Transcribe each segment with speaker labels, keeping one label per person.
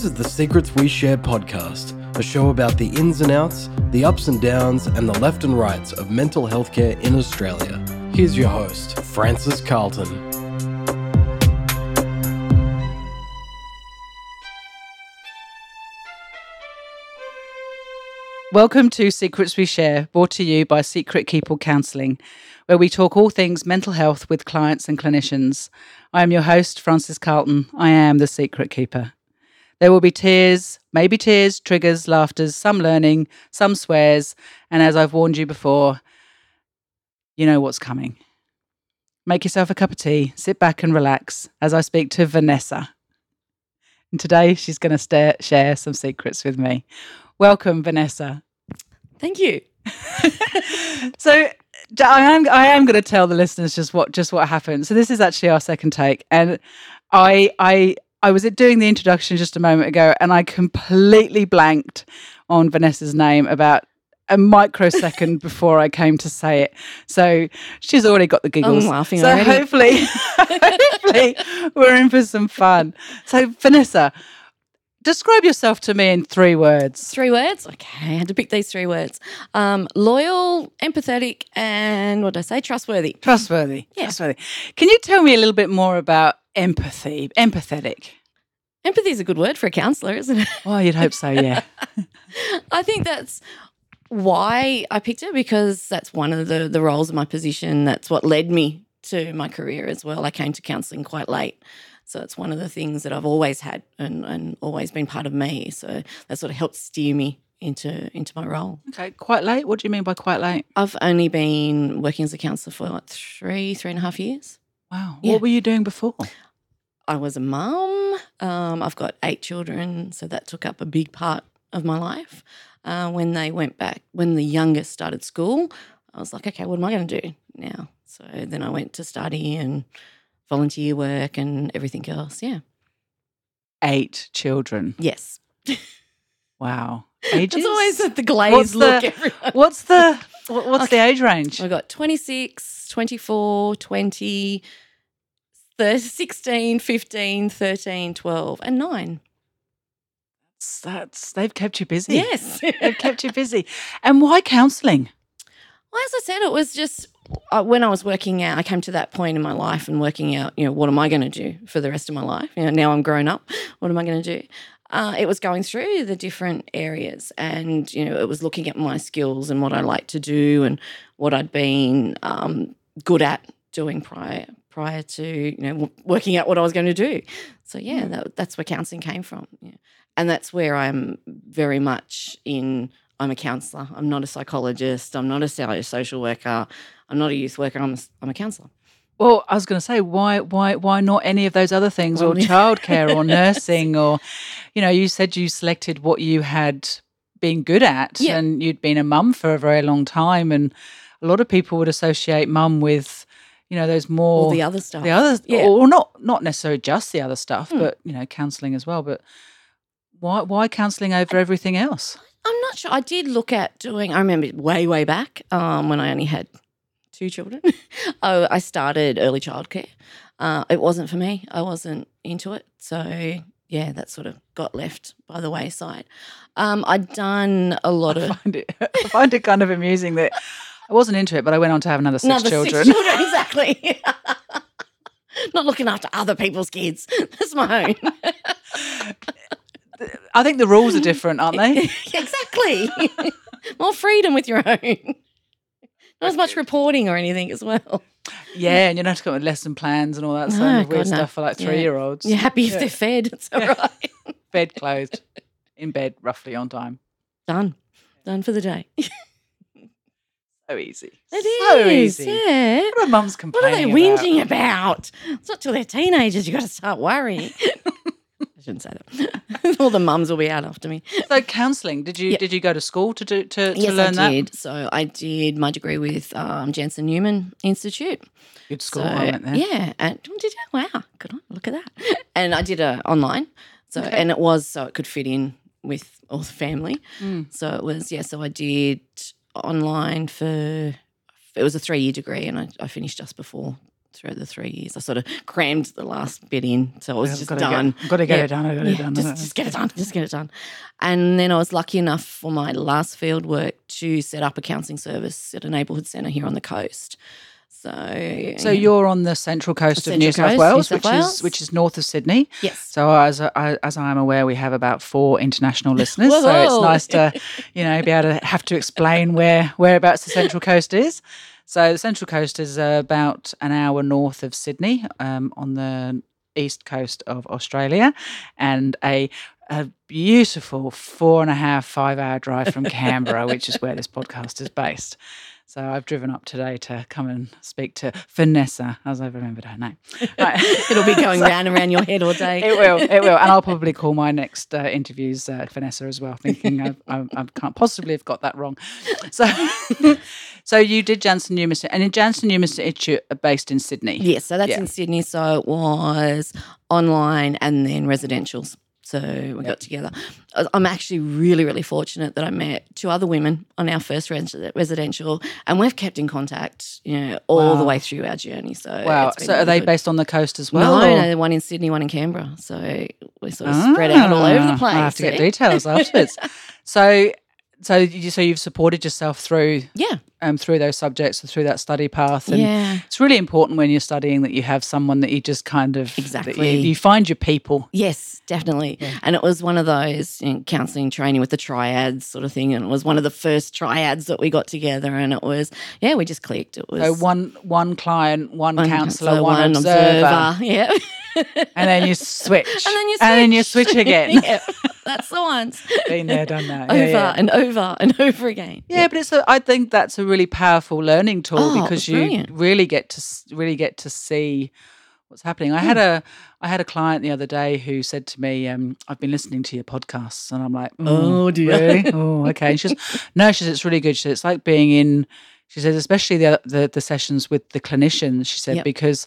Speaker 1: This is the Secrets We Share podcast, a show about the ins and outs, the ups and downs, and the left and rights of mental health care in Australia. Here's your host, Francis Carlton.
Speaker 2: Welcome to Secrets We Share, brought to you by Secret Keeper Counselling, where we talk all things mental health with clients and clinicians. I am your host, Francis Carlton. I am the Secret Keeper. There will be tears, maybe tears, triggers, laughters, some learning, some swears, and as I've warned you before, you know what's coming. Make yourself a cup of tea, sit back and relax as I speak to Vanessa. And today she's going to share some secrets with me. Welcome, Vanessa.
Speaker 3: Thank you.
Speaker 2: so I am I am going to tell the listeners just what just what happened. So this is actually our second take, and I I I was doing the introduction just a moment ago, and I completely blanked on Vanessa's name about a microsecond before I came to say it. So she's already got the giggles.
Speaker 3: I'm laughing
Speaker 2: so
Speaker 3: already.
Speaker 2: hopefully, hopefully we're in for some fun. So Vanessa, describe yourself to me in three words.
Speaker 3: Three words? Okay, I had to pick these three words. Um, loyal, empathetic, and what did I say? Trustworthy.
Speaker 2: Trustworthy.
Speaker 3: Yeah.
Speaker 2: Trustworthy. Can you tell me a little bit more about empathy? Empathetic.
Speaker 3: Empathy is a good word for a counsellor, isn't it?
Speaker 2: Well, you'd hope so, yeah.
Speaker 3: I think that's why I picked it because that's one of the, the roles of my position. That's what led me to my career as well. I came to counselling quite late. So it's one of the things that I've always had and, and always been part of me. So that sort of helped steer me into into my role.
Speaker 2: okay, quite late. What do you mean by quite late?
Speaker 3: I've only been working as a counsellor for like three, three and a half years.
Speaker 2: Wow.
Speaker 3: Yeah.
Speaker 2: What were you doing before?
Speaker 3: I was a mum. Um, I've got eight children, so that took up a big part of my life. Uh, when they went back, when the youngest started school, I was like, okay, what am I going to do now? So then I went to study and volunteer work and everything else. Yeah.
Speaker 2: Eight children.
Speaker 3: Yes.
Speaker 2: Wow. Ages?
Speaker 3: It's always the glazed
Speaker 2: What's
Speaker 3: look.
Speaker 2: the-
Speaker 3: everyone.
Speaker 2: What's the what- what's the age range?
Speaker 3: We've got 26, 24, 20, thir- 16, 15, 13, 12, and 9.
Speaker 2: That's, that's they've kept you busy.
Speaker 3: Yes.
Speaker 2: They've kept you busy. And why counselling?
Speaker 3: Well, as I said, it was just uh, when I was working out, I came to that point in my life and working out, you know, what am I going to do for the rest of my life? You know, now I'm grown up, what am I going to do? Uh, it was going through the different areas and, you know, it was looking at my skills and what I like to do and what I'd been um, good at doing prior prior to, you know, working out what I was going to do. So, yeah, that, that's where counselling came from. Yeah. And that's where I'm very much in I'm a counsellor. I'm not a psychologist. I'm not a social worker. I'm not a youth worker. I'm a, I'm a counsellor.
Speaker 2: Well, I was going to say, why, why, why not any of those other things, or childcare, or nursing, or, you know, you said you selected what you had been good at,
Speaker 3: Yeah.
Speaker 2: and you'd been a mum for a very long time, and a lot of people would associate mum with, you know, those more
Speaker 3: All the other stuff.
Speaker 2: the other,
Speaker 3: Yeah.
Speaker 2: or not, not necessarily just the other stuff,
Speaker 3: Hmm.
Speaker 2: but you know, counselling as well. But why, why counselling over everything else?
Speaker 3: I'm not sure. I did look at doing. I remember way, way back um, when I only had two children. oh, I started early childcare. Uh, it wasn't for me. I wasn't into it. So yeah, that sort of got left by the wayside. Um, I'd done a lot
Speaker 2: I
Speaker 3: of
Speaker 2: find it, I find it kind of amusing that I wasn't into it, but I went on to have another six
Speaker 3: another
Speaker 2: children.
Speaker 3: six children. Exactly. not looking after other people's kids. That's my own.
Speaker 2: I think the rules are different, aren't they?
Speaker 3: exactly. More freedom with your own. Not as much reporting or anything as well.
Speaker 2: Yeah, and you don't have to come with lesson plans and all that
Speaker 3: No,
Speaker 2: sort of oh, weird
Speaker 3: God, no.
Speaker 2: stuff for like
Speaker 3: Yeah.
Speaker 2: three year olds.
Speaker 3: You're happy if
Speaker 2: Yeah.
Speaker 3: they're fed. It's all
Speaker 2: Yeah.
Speaker 3: right.
Speaker 2: Bed closed, in bed roughly on time.
Speaker 3: Done. Done for the day.
Speaker 2: So easy.
Speaker 3: It
Speaker 2: so
Speaker 3: is,
Speaker 2: easy.
Speaker 3: Yeah.
Speaker 2: What are mums complaining
Speaker 3: What are they
Speaker 2: complaining about?
Speaker 3: whinging about? It's not till they're teenagers you got to start worrying. I shouldn't say that. All the mums will be out after me.
Speaker 2: So counselling, did you
Speaker 3: Yeah.
Speaker 2: did you go to school to do to, to
Speaker 3: yes,
Speaker 2: learn
Speaker 3: I
Speaker 2: that?
Speaker 3: did. So I did my degree with um, Jansen Newman Institute.
Speaker 2: Good school,
Speaker 3: So,
Speaker 2: I went there.
Speaker 3: Yeah, and did you? Wow, good on. Look at that. And I did a online. So
Speaker 2: Okay.
Speaker 3: and it was so it could fit in with all the family.
Speaker 2: Mm.
Speaker 3: So it was yeah. So I did online for it was a three year degree, and I, I finished just before through the three years. I sort of crammed the last bit in, so it was
Speaker 2: I've
Speaker 3: just
Speaker 2: gotta
Speaker 3: done.
Speaker 2: Get, got to get
Speaker 3: Yeah.
Speaker 2: it done. I got to
Speaker 3: Yeah,
Speaker 2: get it done.
Speaker 3: just, just get it done. Just get it done. And then I was lucky enough for my last field work to set up a counselling service at a neighbourhood centre here on the coast. So,
Speaker 2: So you're on the central coast of New
Speaker 3: Central
Speaker 2: South
Speaker 3: coast, New
Speaker 2: Wales,
Speaker 3: South
Speaker 2: which
Speaker 3: Wales.
Speaker 2: is which is north of Sydney.
Speaker 3: yes,
Speaker 2: So as I, as I am aware, we have about four international listeners. so it's nice to, you know, be able to have to explain where whereabouts the Central Coast is. So the Central Coast is about an hour north of Sydney, um, on the east coast of Australia, and a a beautiful four and a half five hour drive from Canberra, which is where this podcast is based. So I've driven up today to come and speak to Vanessa, as I've remembered her name. Right.
Speaker 3: it'll be going round and round your head all day.
Speaker 2: It will, it will, and I'll probably call my next uh, interviews uh, Vanessa as well, thinking I, I, I can't possibly have got that wrong. So, so you did Jansen Newman, and in Jansen Newman Institute are based in Sydney.
Speaker 3: Yes, so that's
Speaker 2: Yeah.
Speaker 3: in Sydney. So it was online and then residentials. So we got together. I'm actually really, really fortunate that I met two other women on our first res- residential, and we've kept in contact, you know, all the way through our journey. So
Speaker 2: Wow. So are they
Speaker 3: good.
Speaker 2: based on the coast as well?
Speaker 3: no, no, one in Sydney, one in Canberra. So we're sort of spread out all over
Speaker 2: Ah,
Speaker 3: the place.
Speaker 2: I have to get
Speaker 3: eh?
Speaker 2: details afterwards. so, so you so you've supported yourself through
Speaker 3: Yeah,
Speaker 2: um through those subjects and through that study path, and
Speaker 3: yeah.
Speaker 2: it's really important when you're studying that you have someone that you just kind of that you-
Speaker 3: Exactly.
Speaker 2: you, find your people.
Speaker 3: Yes, definitely. And it was one of those you know, counselling training with the triads sort of thing. And it was one of the first triads that we got together. And it was, yeah, we just clicked. It was
Speaker 2: So one one client, one,
Speaker 3: one
Speaker 2: counsellor,
Speaker 3: counsellor,
Speaker 2: one, observer,
Speaker 3: Yeah.
Speaker 2: and then you switch,
Speaker 3: And then you switch.
Speaker 2: and then you switch again.
Speaker 3: yeah, that's the ones.
Speaker 2: Been there, done that.
Speaker 3: over
Speaker 2: Yeah, yeah.
Speaker 3: and over and over again.
Speaker 2: Yeah, but it's a, I think that's a really powerful learning tool
Speaker 3: Oh,
Speaker 2: because you
Speaker 3: brilliant.
Speaker 2: really get to really get to see what's happening. I had
Speaker 3: Hmm.
Speaker 2: a I had a client the other day who said to me, um, "I've been listening to your podcasts," and I'm like, "Mm,
Speaker 3: Oh, dear.
Speaker 2: really? oh, okay." And she says, "No," she says, "It's really good." She said, "It's like being in." She says, especially the the, the sessions with the clinicians. She said
Speaker 3: Yep.
Speaker 2: because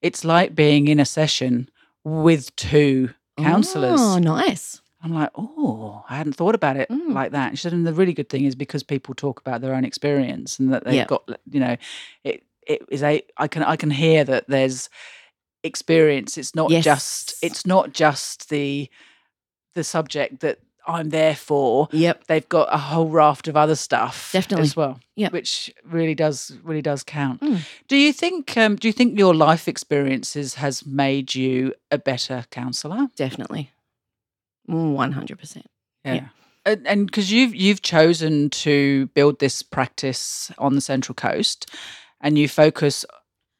Speaker 2: it's like being in a session with two counselors.
Speaker 3: Oh, nice.
Speaker 2: I'm like, oh, I hadn't thought about it
Speaker 3: Mm.
Speaker 2: like that. And she said, and the really good thing is because people talk about their own experience and that they've
Speaker 3: Yeah.
Speaker 2: got, you know, it it is a I can I can hear that there's experience. It's not just it's not just the the subject that I'm there for.
Speaker 3: Yep.
Speaker 2: They've got a whole raft of other stuff
Speaker 3: Definitely.
Speaker 2: as well.
Speaker 3: Yep.
Speaker 2: Which really does really does count.
Speaker 3: Mm.
Speaker 2: Do you think um, do you think your life experiences has made you a better counsellor?
Speaker 3: Definitely. 100%.
Speaker 2: Yeah.
Speaker 3: Yeah.
Speaker 2: And- And because you've you've chosen to build this practice on the Central Coast, and you focus.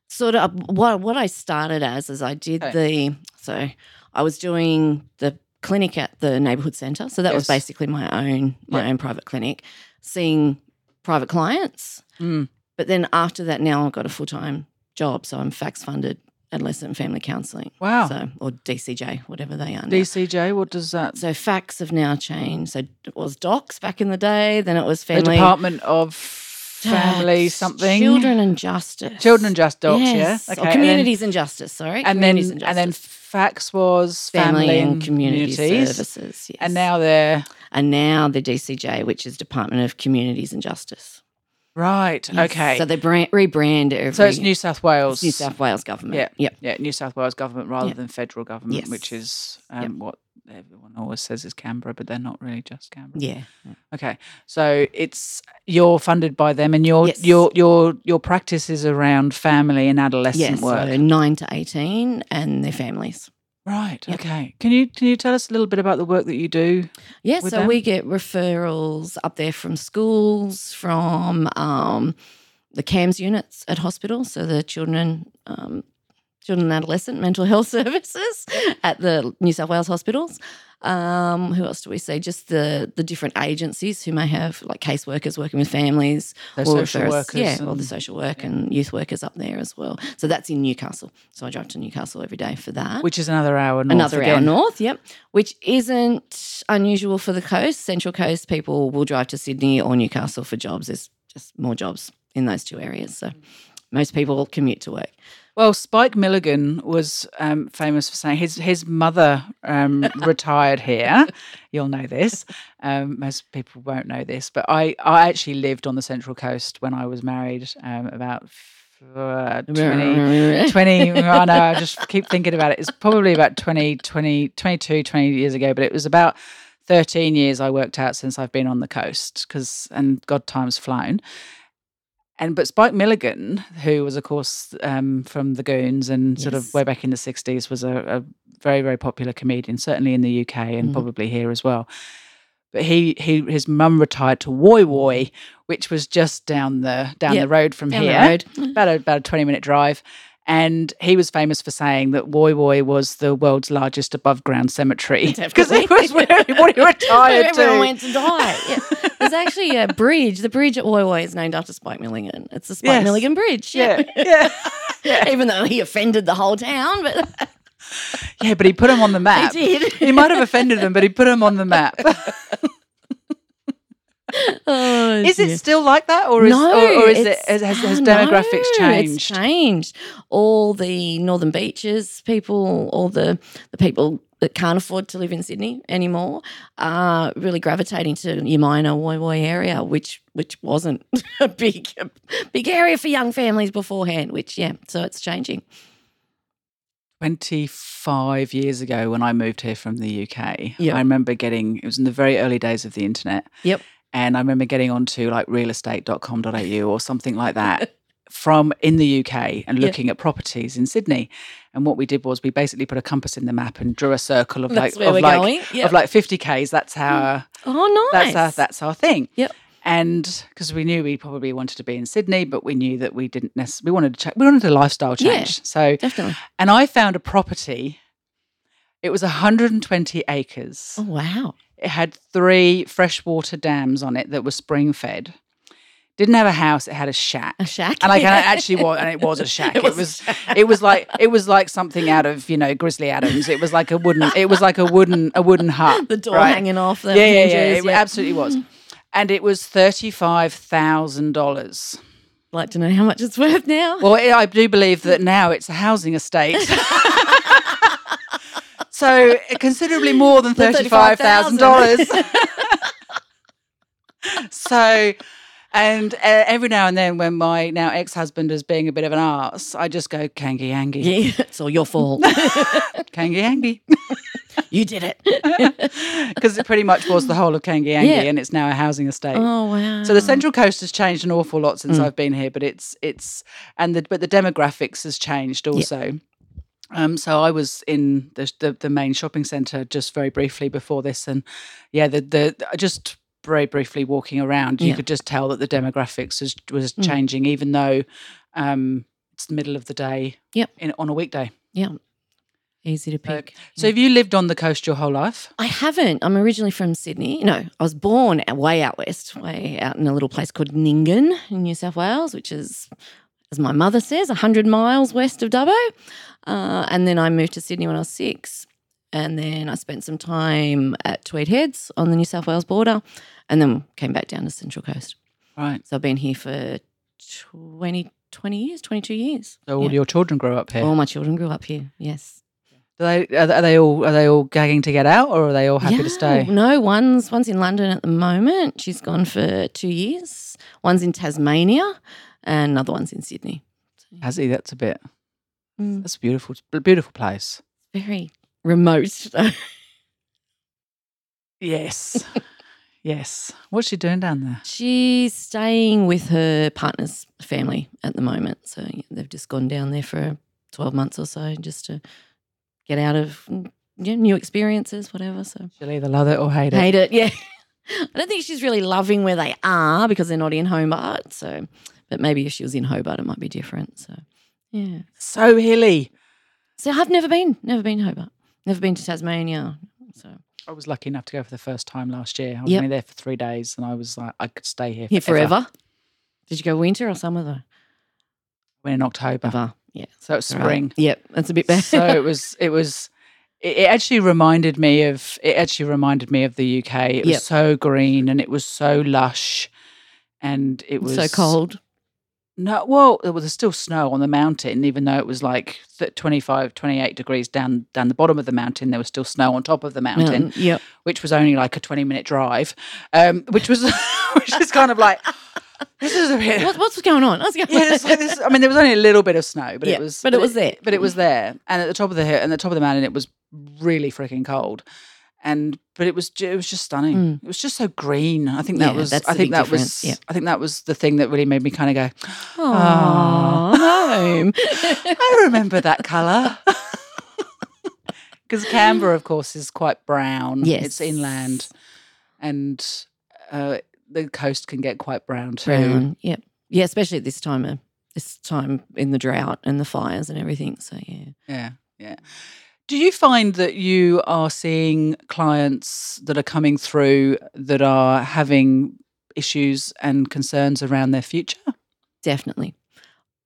Speaker 3: sort of what what I started as is I did
Speaker 2: Okay.
Speaker 3: the so I was doing the clinic at the neighborhood center. So that was basically my own my
Speaker 2: Yeah.
Speaker 3: own private clinic, seeing private clients.
Speaker 2: Mm.
Speaker 3: But then after that, now I've got a full time job, so I'm FACS funded adolescent and family counselling.
Speaker 2: Wow.
Speaker 3: So or DCJ, whatever they are now.
Speaker 2: DCJ, what does that?
Speaker 3: so FACS have now changed. So it was DoCS back in the day. Then it was
Speaker 2: The
Speaker 3: family
Speaker 2: Department of Family something.
Speaker 3: children and justice,
Speaker 2: Children and Just DoCS.
Speaker 3: Yes.
Speaker 2: Yeah.
Speaker 3: Or communities and justice. Sorry,
Speaker 2: And then, and,
Speaker 3: and,
Speaker 2: then
Speaker 3: justice.
Speaker 2: FACS was
Speaker 3: family,
Speaker 2: family,
Speaker 3: and community services. Yes.
Speaker 2: And now they're
Speaker 3: and now the DCJ, which is Department of Communities and Justice.
Speaker 2: Right.
Speaker 3: Yes.
Speaker 2: Okay.
Speaker 3: So they brand, rebrand every.
Speaker 2: so it's New South Wales.
Speaker 3: New South Wales government.
Speaker 2: Yeah.
Speaker 3: Yep.
Speaker 2: Yeah, New South Wales government rather
Speaker 3: Yeah.
Speaker 2: than federal government, which is um,
Speaker 3: Yep.
Speaker 2: what everyone always says is Canberra, but they're not really just Canberra.
Speaker 3: Yeah.
Speaker 2: Okay, so it's you're funded by them, and your
Speaker 3: Yes.
Speaker 2: your your your practice is around family and adolescent
Speaker 3: Yes.
Speaker 2: work.
Speaker 3: So nine to eighteen and their families.
Speaker 2: Right.
Speaker 3: Yep.
Speaker 2: Okay. Can you can you tell us a little bit about the work that you do?
Speaker 3: Yeah, so
Speaker 2: them?
Speaker 3: we get referrals up there from schools, from um, the CAMHS units at hospitals, so the children, um, children and adolescent mental health services at the New South Wales hospitals. Um, who else do we see? Just the the different agencies who may have like caseworkers working with families,
Speaker 2: The
Speaker 3: or
Speaker 2: social workers
Speaker 3: yeah, or the social work and youth workers up there as well. So that's in Newcastle. So I drive to Newcastle every day for that
Speaker 2: Which is another hour north
Speaker 3: another hour north, yep, which isn't unusual for the coast. Central Coast people will drive to Sydney or Newcastle for jobs. There's just more jobs in those two areas. So most people commute to work.
Speaker 2: Well, Spike Milligan was um, famous for saying his his mother um, retired here. You'll know this. Um, most people won't know this, but I I actually lived on the Central Coast when I was married. Um, about uh, 20, 20 I know I just keep thinking about it. It's probably about 20, 20, 22, 20 years ago, but it was about 13 years I worked out since I've been on the coast because and God time's flown. And but Spike Milligan, who was of course um, from the Goons and sort of way back in the '60s, was a, a very very popular comedian, certainly in the UK and
Speaker 3: Mhm.
Speaker 2: probably here as well. But he he his mum retired to Woy Woy, which was just down the down
Speaker 3: Yep,
Speaker 2: the road from
Speaker 3: Down
Speaker 2: here,
Speaker 3: road.
Speaker 2: about a, about a twenty minute drive. And he was famous for saying that Woy Woy was the world's largest above ground cemetery because it was where he retired
Speaker 3: Everyone
Speaker 2: to.
Speaker 3: went to die. Yeah. There's actually a bridge. The bridge at Woy Woy is named after Spike Milligan. It's the Spike
Speaker 2: Yes.
Speaker 3: Milligan Bridge.
Speaker 2: yeah, yeah, yeah.
Speaker 3: Even though he offended the whole town, but
Speaker 2: Yeah, but he put him on the map.
Speaker 3: he did.
Speaker 2: He might have offended them, but he put him on the map.
Speaker 3: Oh,
Speaker 2: is
Speaker 3: dear.
Speaker 2: it still like that, or is
Speaker 3: no,
Speaker 2: or, or is it has, has, has demographics
Speaker 3: no,
Speaker 2: changed?
Speaker 3: It's changed. All the northern beaches people, all the the people that can't afford to live in Sydney anymore, are really gravitating to Umina Woy Woy area, which which wasn't a big a big area for young families beforehand. Which yeah, so it's changing.
Speaker 2: Twenty five years ago, when I moved here from the UK,
Speaker 3: Yep.
Speaker 2: I remember getting it was in the very early days of the internet.
Speaker 3: Yep.
Speaker 2: And I remember getting onto like realestate.com.au or something like that. From in the UK and
Speaker 3: Yeah.
Speaker 2: looking at properties in Sydney, and what we did was we basically put a compass in the map and drew a circle of
Speaker 3: That's
Speaker 2: like of like.
Speaker 3: Yep.
Speaker 2: of like fifty k's. That's mm.
Speaker 3: our Oh, nice.
Speaker 2: that's our that's our thing.
Speaker 3: Yep.
Speaker 2: And because we knew we probably wanted to be in Sydney, but we knew that we didn't necessarily we wanted to check we wanted a lifestyle
Speaker 3: Yeah.
Speaker 2: change. So
Speaker 3: Definitely.
Speaker 2: and I found a property. It was 120 acres.
Speaker 3: Oh wow.
Speaker 2: It had three freshwater dams on it that were spring fed. Didn't have a house, it had a shack.
Speaker 3: A shack.
Speaker 2: And I can actually was and it was a shack. It
Speaker 3: was
Speaker 2: was,
Speaker 3: shack.
Speaker 2: it was like it was like something out of, you know, Grizzly Adams. It was like a wooden it was like a wooden a wooden hut.
Speaker 3: the door
Speaker 2: right?
Speaker 3: hanging off. The
Speaker 2: yeah, yeah, yeah.
Speaker 3: hinges,
Speaker 2: It absolutely was. Mm. And it was thirty-five thousand dollars.
Speaker 3: Like to know how much it's worth now.
Speaker 2: Well, I do believe that now it's a housing estate. So considerably more than thirty-five thousand dollars. so, and uh, every now and then, when my now ex-husband is being a bit of an arse, I just go Kangy Angy,
Speaker 3: yeah, it's all your fault.
Speaker 2: Kangy Angy,
Speaker 3: you did it.
Speaker 2: because it pretty much was the whole of Kangy Angy,
Speaker 3: Yeah.
Speaker 2: and it's now a housing estate.
Speaker 3: oh wow.
Speaker 2: So the Central Coast has changed an awful lot since
Speaker 3: Mm.
Speaker 2: I've been here, but it's it's and the but the demographics has changed also. Um, so I was in the, the the main shopping centre just very briefly before this, and yeah, the the just very briefly walking around, you
Speaker 3: Yeah.
Speaker 2: could just tell that the demographics was was
Speaker 3: Mm.
Speaker 2: changing, even though um, it's the middle of the day.
Speaker 3: Yep.
Speaker 2: In, on a weekday.
Speaker 3: yeah, easy to
Speaker 2: So,
Speaker 3: pick.
Speaker 2: so have you lived on the coast your whole life?
Speaker 3: I haven't. I'm originally from Sydney. No, I was born way out west, way out in a little place called Nyngan in New South Wales, which is, as my mother says, 100 miles west of Dubbo. Uh, and then I moved to Sydney when I was six. And then I spent some time at Tweed Heads on the New South Wales border and then came back down to Central Coast.
Speaker 2: Right.
Speaker 3: So I've been here for 20, 20 years, 22 years.
Speaker 2: So all
Speaker 3: Yeah.
Speaker 2: your children grew up here.
Speaker 3: All my children grew up here, yes.
Speaker 2: Do they are, they- are they all are they all gagging to get out, or are they all happy to
Speaker 3: Yeah,
Speaker 2: stay?
Speaker 3: No, one's one's in London at the moment. She's gone for two years. One's in Tasmania, and another one's in Sydney.
Speaker 2: Has he? That's a bit.
Speaker 3: Mm.
Speaker 2: That's a beautiful, beautiful place.
Speaker 3: Very remote.
Speaker 2: Yes, yes. What's she doing down there?
Speaker 3: She's staying with her partner's family at the moment. So yeah, they've just gone down there for twelve months or so, just to get out of mm, yeah, new experiences, whatever. So
Speaker 2: She'll either love it or hate it.
Speaker 3: hate it. Yeah, I don't think she's really loving where they are because they're not in Hobart. So, but maybe if she was in Hobart, it might be different. So, yeah.
Speaker 2: So hilly.
Speaker 3: So I've never been, never been to Hobart, never been to Tasmania. So
Speaker 2: I was lucky enough to go for the first time last year. I was
Speaker 3: Yep.
Speaker 2: only there for three days, and I was like, I could stay here,
Speaker 3: here forever. Did you go winter or summer though?
Speaker 2: Went in October,
Speaker 3: Ever. Yeah.
Speaker 2: so it's
Speaker 3: Right.
Speaker 2: spring.
Speaker 3: Yep. That's a bit better.
Speaker 2: so it was. It was. It it actually reminded me of. It actually reminded me of the UK. It was so green and it was so lush, and it was
Speaker 3: so cold.
Speaker 2: No, well, there was still snow on the mountain, even though it was like th- 25, 28 degrees down down the bottom of the mountain. There was still snow on top of the mountain,
Speaker 3: Um, yep.
Speaker 2: which was only like a 20 minute drive, um, which was which is kind of like, this is a bit.
Speaker 3: What, what's going on? What's going
Speaker 2: Yeah,
Speaker 3: on?
Speaker 2: like this, I mean, there was only a little bit of snow, but
Speaker 3: Yeah,
Speaker 2: it was,
Speaker 3: but it was there.
Speaker 2: But it was there, and at the top of the hill, and the top of the mountain, it was really freaking cold, and but it was it was just stunning. It was just so green. I think that
Speaker 3: Mm. Yeah,
Speaker 2: was. I think that
Speaker 3: difference,
Speaker 2: was.
Speaker 3: yeah.
Speaker 2: I think that was the thing that really made me kind of go.
Speaker 3: Aw, home.
Speaker 2: I remember that colour. Because Canberra, of course, is quite brown.
Speaker 3: Yes.
Speaker 2: it's inland, and uh, the coast can get quite brown too.
Speaker 3: Brown. Yep. Yeah, especially at this time of this time in the drought and the fires and everything. So yeah.
Speaker 2: Yeah, yeah. Do you find that you are seeing clients that are coming through that are having issues and concerns around their future?
Speaker 3: Definitely.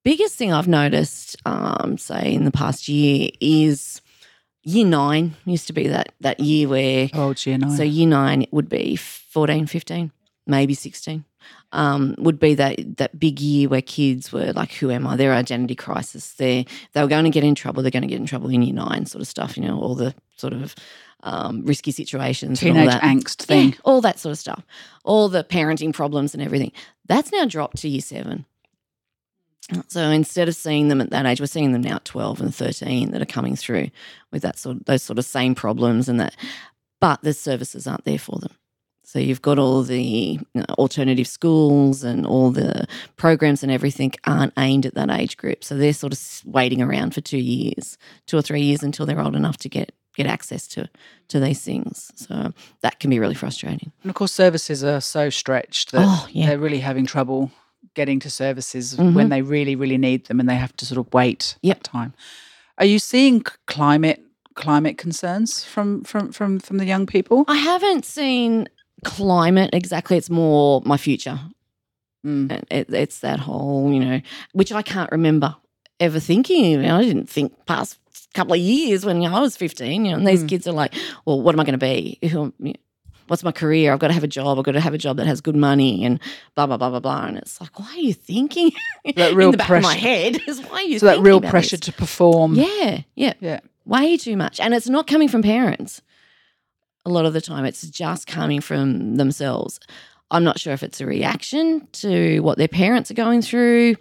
Speaker 3: Biggest thing I've noticed, um, say in the past year, is year nine used to be that that year where
Speaker 2: Oh, gee, no.
Speaker 3: so year nine it would be 14, 15, maybe 16. Um, would be that that big year where kids were like, "Who am I?" Their identity crisis. They they were going to get in trouble. They're going to get in trouble in year nine, sort of stuff. You know, all the sort of um, risky situations, and all
Speaker 2: Teenage
Speaker 3: that.
Speaker 2: angst
Speaker 3: Yeah, all that sort of stuff, all the parenting problems and everything. That's now dropped to year seven. So instead of seeing them at that age, we're seeing them now at 12 and 13 that are coming through with that sort of, those sort of same problems and that, but the services aren't there for them. So you've got all the alternative schools and all the programs and everything aren't aimed at that age group. So they're sort of waiting around for two years, two or three years until they're old enough to get get access to to these things. So that can be really frustrating.
Speaker 2: And of course, services are so stretched that
Speaker 3: Oh, yeah.
Speaker 2: they're really having trouble getting to services
Speaker 3: Mhm.
Speaker 2: when they really, really need them, and they have to sort of wait
Speaker 3: Yep.
Speaker 2: that time. Are you seeing climate climate concerns from from from from the young people?
Speaker 3: I haven't seen climate exactly. It's more my future.
Speaker 2: Mm.
Speaker 3: It, it's that whole, you know, which I can't remember ever thinking. You know, I didn't think past couple of years when I was 15, you know, and these
Speaker 2: Mm.
Speaker 3: kids are like, well, what am I going to be? What's my career? I've got to have a job. I've got to have a job that has good money and blah, blah, blah, blah, blah. And it's like, why are you thinking?
Speaker 2: That real
Speaker 3: In the back of my
Speaker 2: pressure.
Speaker 3: head is why are you
Speaker 2: So that real pressure
Speaker 3: this?
Speaker 2: to perform.
Speaker 3: Yeah, yeah.
Speaker 2: Yeah.
Speaker 3: Way too much. And it's not coming from parents. A lot of the time, it's just coming from themselves. I'm not sure if it's a reaction to what their parents are going through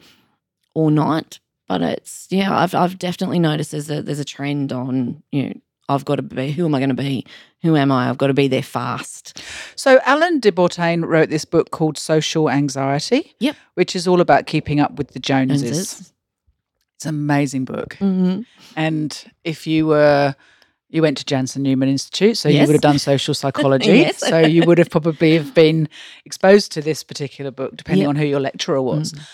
Speaker 3: or not, but it's yeah, I've I've definitely noticed there's a there's a trend on, you know, I've got to be who am I going to be? Who am I? I've got to be there fast.
Speaker 2: So Alain de Botton wrote this book called Social Anxiety.
Speaker 3: Yep.
Speaker 2: Which is all about keeping up with the Joneses.
Speaker 3: Joneses.
Speaker 2: It's an amazing book.
Speaker 3: hmm
Speaker 2: And if you were you went to Jansen Newman Institute, so you would have done social psychology.
Speaker 3: Yes.
Speaker 2: So you would have probably have been exposed to this particular book, depending
Speaker 3: Yep.
Speaker 2: on who your lecturer was.
Speaker 3: Mm.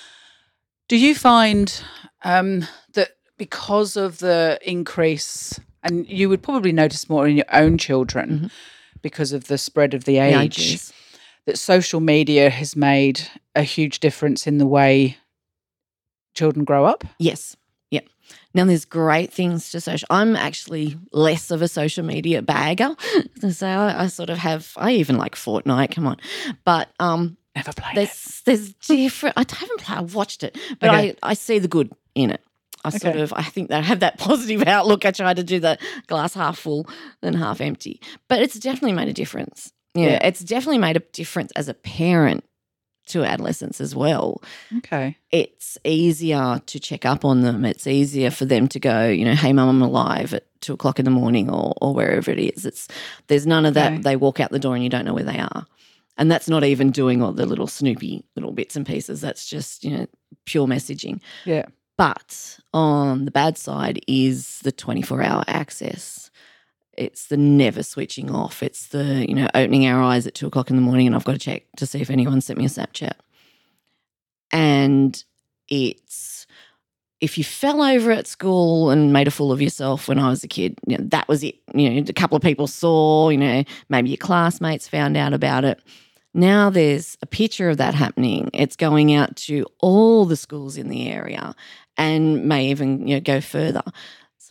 Speaker 2: Do you find um, that because of the increase, and you would probably notice more in your own children
Speaker 3: Mhm.
Speaker 2: because of the spread of the
Speaker 3: The
Speaker 2: age,
Speaker 3: ages.
Speaker 2: that social media has made a huge difference in the way children grow up?
Speaker 3: Yes. Now there's great things to social. I'm actually less of a social media bagger. so I, I sort of have. I even like Fortnite. Come on, but um,
Speaker 2: Never played it.
Speaker 3: there's there's different. I haven't played. I've watched it, but
Speaker 2: Okay.
Speaker 3: I I see the good in it. I sort
Speaker 2: Okay.
Speaker 3: of I think that I have that positive outlook. I try to do the glass half full than half empty, but it's definitely made a difference. Yeah,
Speaker 2: Yeah.
Speaker 3: it's definitely made a difference as a parent to adolescents as well
Speaker 2: Okay.
Speaker 3: it's easier to check up on them. It's easier for them to go, you know, hey, mum, I'm alive at two o'clock in the morning or, or wherever it is. It's there's none of that.
Speaker 2: Okay.
Speaker 3: They walk out the door and you don't know where they are. And that's not even doing all the little snoopy little bits and pieces. That's just, you know, pure messaging.
Speaker 2: Yeah.
Speaker 3: But on the bad side is the 24 hour access. It's the never switching off. It's the, you know, opening our eyes at two o'clock in the morning and I've got to check to see if anyone sent me a Snapchat. And it's, if you fell over at school and made a fool of yourself when I was a kid, you know, that was it. You know, a couple of people saw, you know, maybe your classmates found out about it. Now there's a picture of that happening. It's going out to all the schools in the area and may even you know, go further.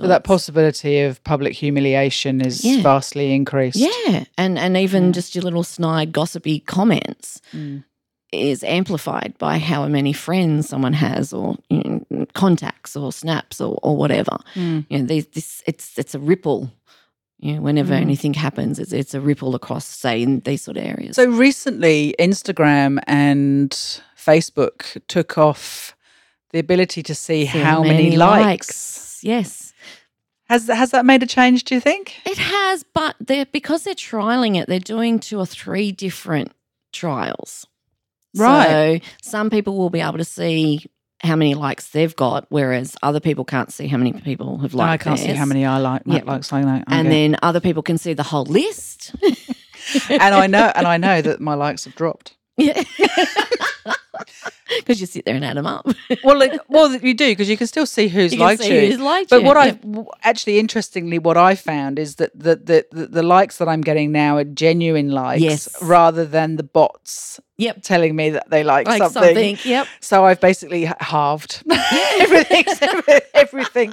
Speaker 2: So that possibility of public humiliation is
Speaker 3: Yeah.
Speaker 2: vastly increased.
Speaker 3: Yeah. And and even just your little snide gossipy comments.
Speaker 2: Mm.
Speaker 3: is amplified by how many friends someone has or you know, contacts or snaps or, or whatever.
Speaker 2: Mm.
Speaker 3: You know, these, this it's it's a ripple. You know, whenever
Speaker 2: Mm.
Speaker 3: anything happens, it's it's a ripple across, say, in these sort of areas.
Speaker 2: So recently, Instagram and Facebook took off the ability to see
Speaker 3: So
Speaker 2: how many, likes.
Speaker 3: Yes,
Speaker 2: Has has that made a change? Do you think?
Speaker 3: it has, but they're because they're trialing it, they're doing two or three different trials.
Speaker 2: Right.
Speaker 3: So some people will be able to see how many likes they've got, whereas other people can't see how many people have liked.
Speaker 2: I can't see how many I like.
Speaker 3: Yeah.
Speaker 2: Likes like.
Speaker 3: And
Speaker 2: okay.
Speaker 3: then other people can see the whole list.
Speaker 2: and I know and I know that my likes have dropped.
Speaker 3: Yeah. Because you sit there and add them up.
Speaker 2: Well, like, well, you do because you can still see who's
Speaker 3: You
Speaker 2: liked
Speaker 3: see
Speaker 2: you.
Speaker 3: who's liked
Speaker 2: But
Speaker 3: you.
Speaker 2: what. I actually interestingly, what I found is that the, the the the likes that I'm getting now are genuine likes
Speaker 3: Yes.
Speaker 2: rather than the bots
Speaker 3: Yep.
Speaker 2: telling me that they like,
Speaker 3: Like
Speaker 2: something.
Speaker 3: something. Yep.
Speaker 2: So I've basically halved everything's everything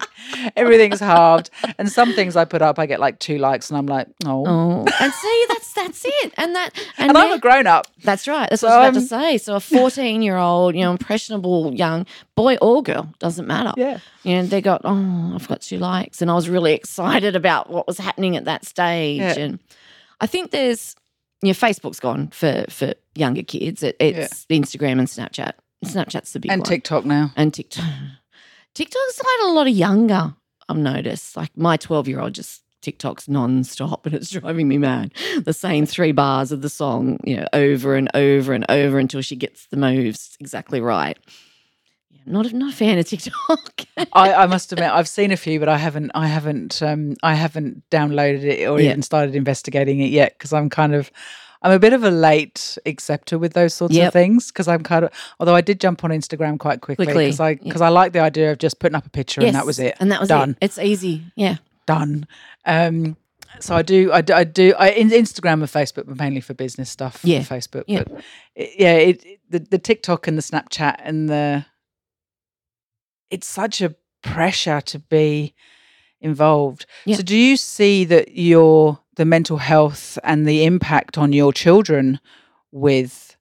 Speaker 2: everything's halved, and some things I put up I get like two likes, and I'm like, oh,
Speaker 3: Oh, and see, that's that's it, and that, and,
Speaker 2: and I'm a grown up.
Speaker 3: that's right. That's
Speaker 2: So
Speaker 3: what I was about to say. So a fourteen-year-old, you know, impressionable young boy or girl doesn't matter.
Speaker 2: Yeah,
Speaker 3: You know, they got, oh, I've got two likes, and I was really excited about what was happening at that stage.
Speaker 2: Yeah.
Speaker 3: And I think there's, you know, Facebook's gone for for younger kids. It, it's Instagram and Snapchat. Snapchat's the big
Speaker 2: and
Speaker 3: one.
Speaker 2: TikTok now.
Speaker 3: and TikTok. TikTok's like a lot of younger. I've noticed. Like my twelve-year-old just TikToks non-stop, and it's driving me mad. The same three bars of the song, you know, over and over and over until she gets the moves exactly right. Yeah, not a, not a fan of TikTok.
Speaker 2: I, I must admit I've seen a few, but I haven't I haven't um, I haven't downloaded it or
Speaker 3: Yeah.
Speaker 2: even started investigating it yet because I'm kind of I'm a bit of a late acceptor with those sorts
Speaker 3: Yep.
Speaker 2: of things because I'm kind of although I did jump on Instagram quite quickly because I because I like the idea of just putting up a picture and that was it
Speaker 3: And that was
Speaker 2: done
Speaker 3: it. It's easy. Yeah.
Speaker 2: done. Um, so I do, I do, I do. I, Instagram and Facebook, but mainly for business stuff.
Speaker 3: Yeah.
Speaker 2: for Facebook.
Speaker 3: Yeah.
Speaker 2: But it, yeah, it, it- the the TikTok and the Snapchat and the it's such a pressure to be involved.
Speaker 3: Yeah.
Speaker 2: So do you see that your the mental health and the impact on your children with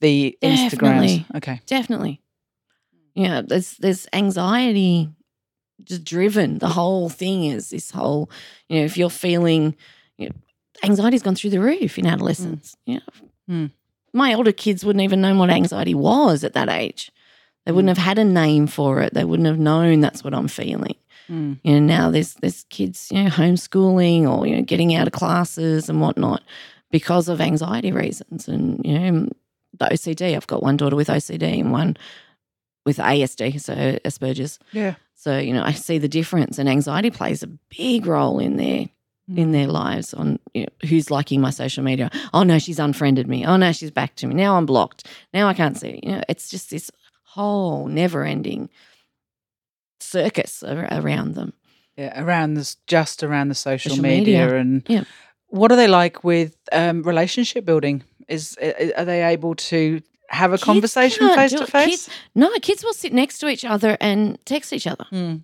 Speaker 2: the Instagrams?
Speaker 3: Definitely.
Speaker 2: Okay.
Speaker 3: Definitely. Yeah, there's there's anxiety just driven. The whole thing is this whole, you know, if you're feeling you know, anxiety's gone through the roof in adolescence. You know.
Speaker 2: Mm.
Speaker 3: My older kids wouldn't even know what anxiety was at that age. They wouldn't have had a name for it. They wouldn't have known that's what I'm feeling.
Speaker 2: Mm.
Speaker 3: You know, now there's there's kids, you know, homeschooling or you know, getting out of classes and whatnot because of anxiety reasons. And you know, the OCD. I've got one daughter with OCD and one with ASD, so Asperger's.
Speaker 2: Yeah.
Speaker 3: So you know, I see the difference, and anxiety plays a big role in their in their lives. On you know, who's liking my social media? Oh no, she's unfriended me. Oh no, she's back to me. Now I'm blocked. Now I can't see. You know, it's just this whole never-ending circus ar- around them.
Speaker 2: Yeah, around this, just around the social,
Speaker 3: Social
Speaker 2: media,
Speaker 3: media.
Speaker 2: and
Speaker 3: Yeah.
Speaker 2: what are they like with um, relationship building? Is are they able to have a
Speaker 3: Kids
Speaker 2: conversation face to face?
Speaker 3: Kids- No, kids will sit next to each other and text each other.
Speaker 2: Hmm.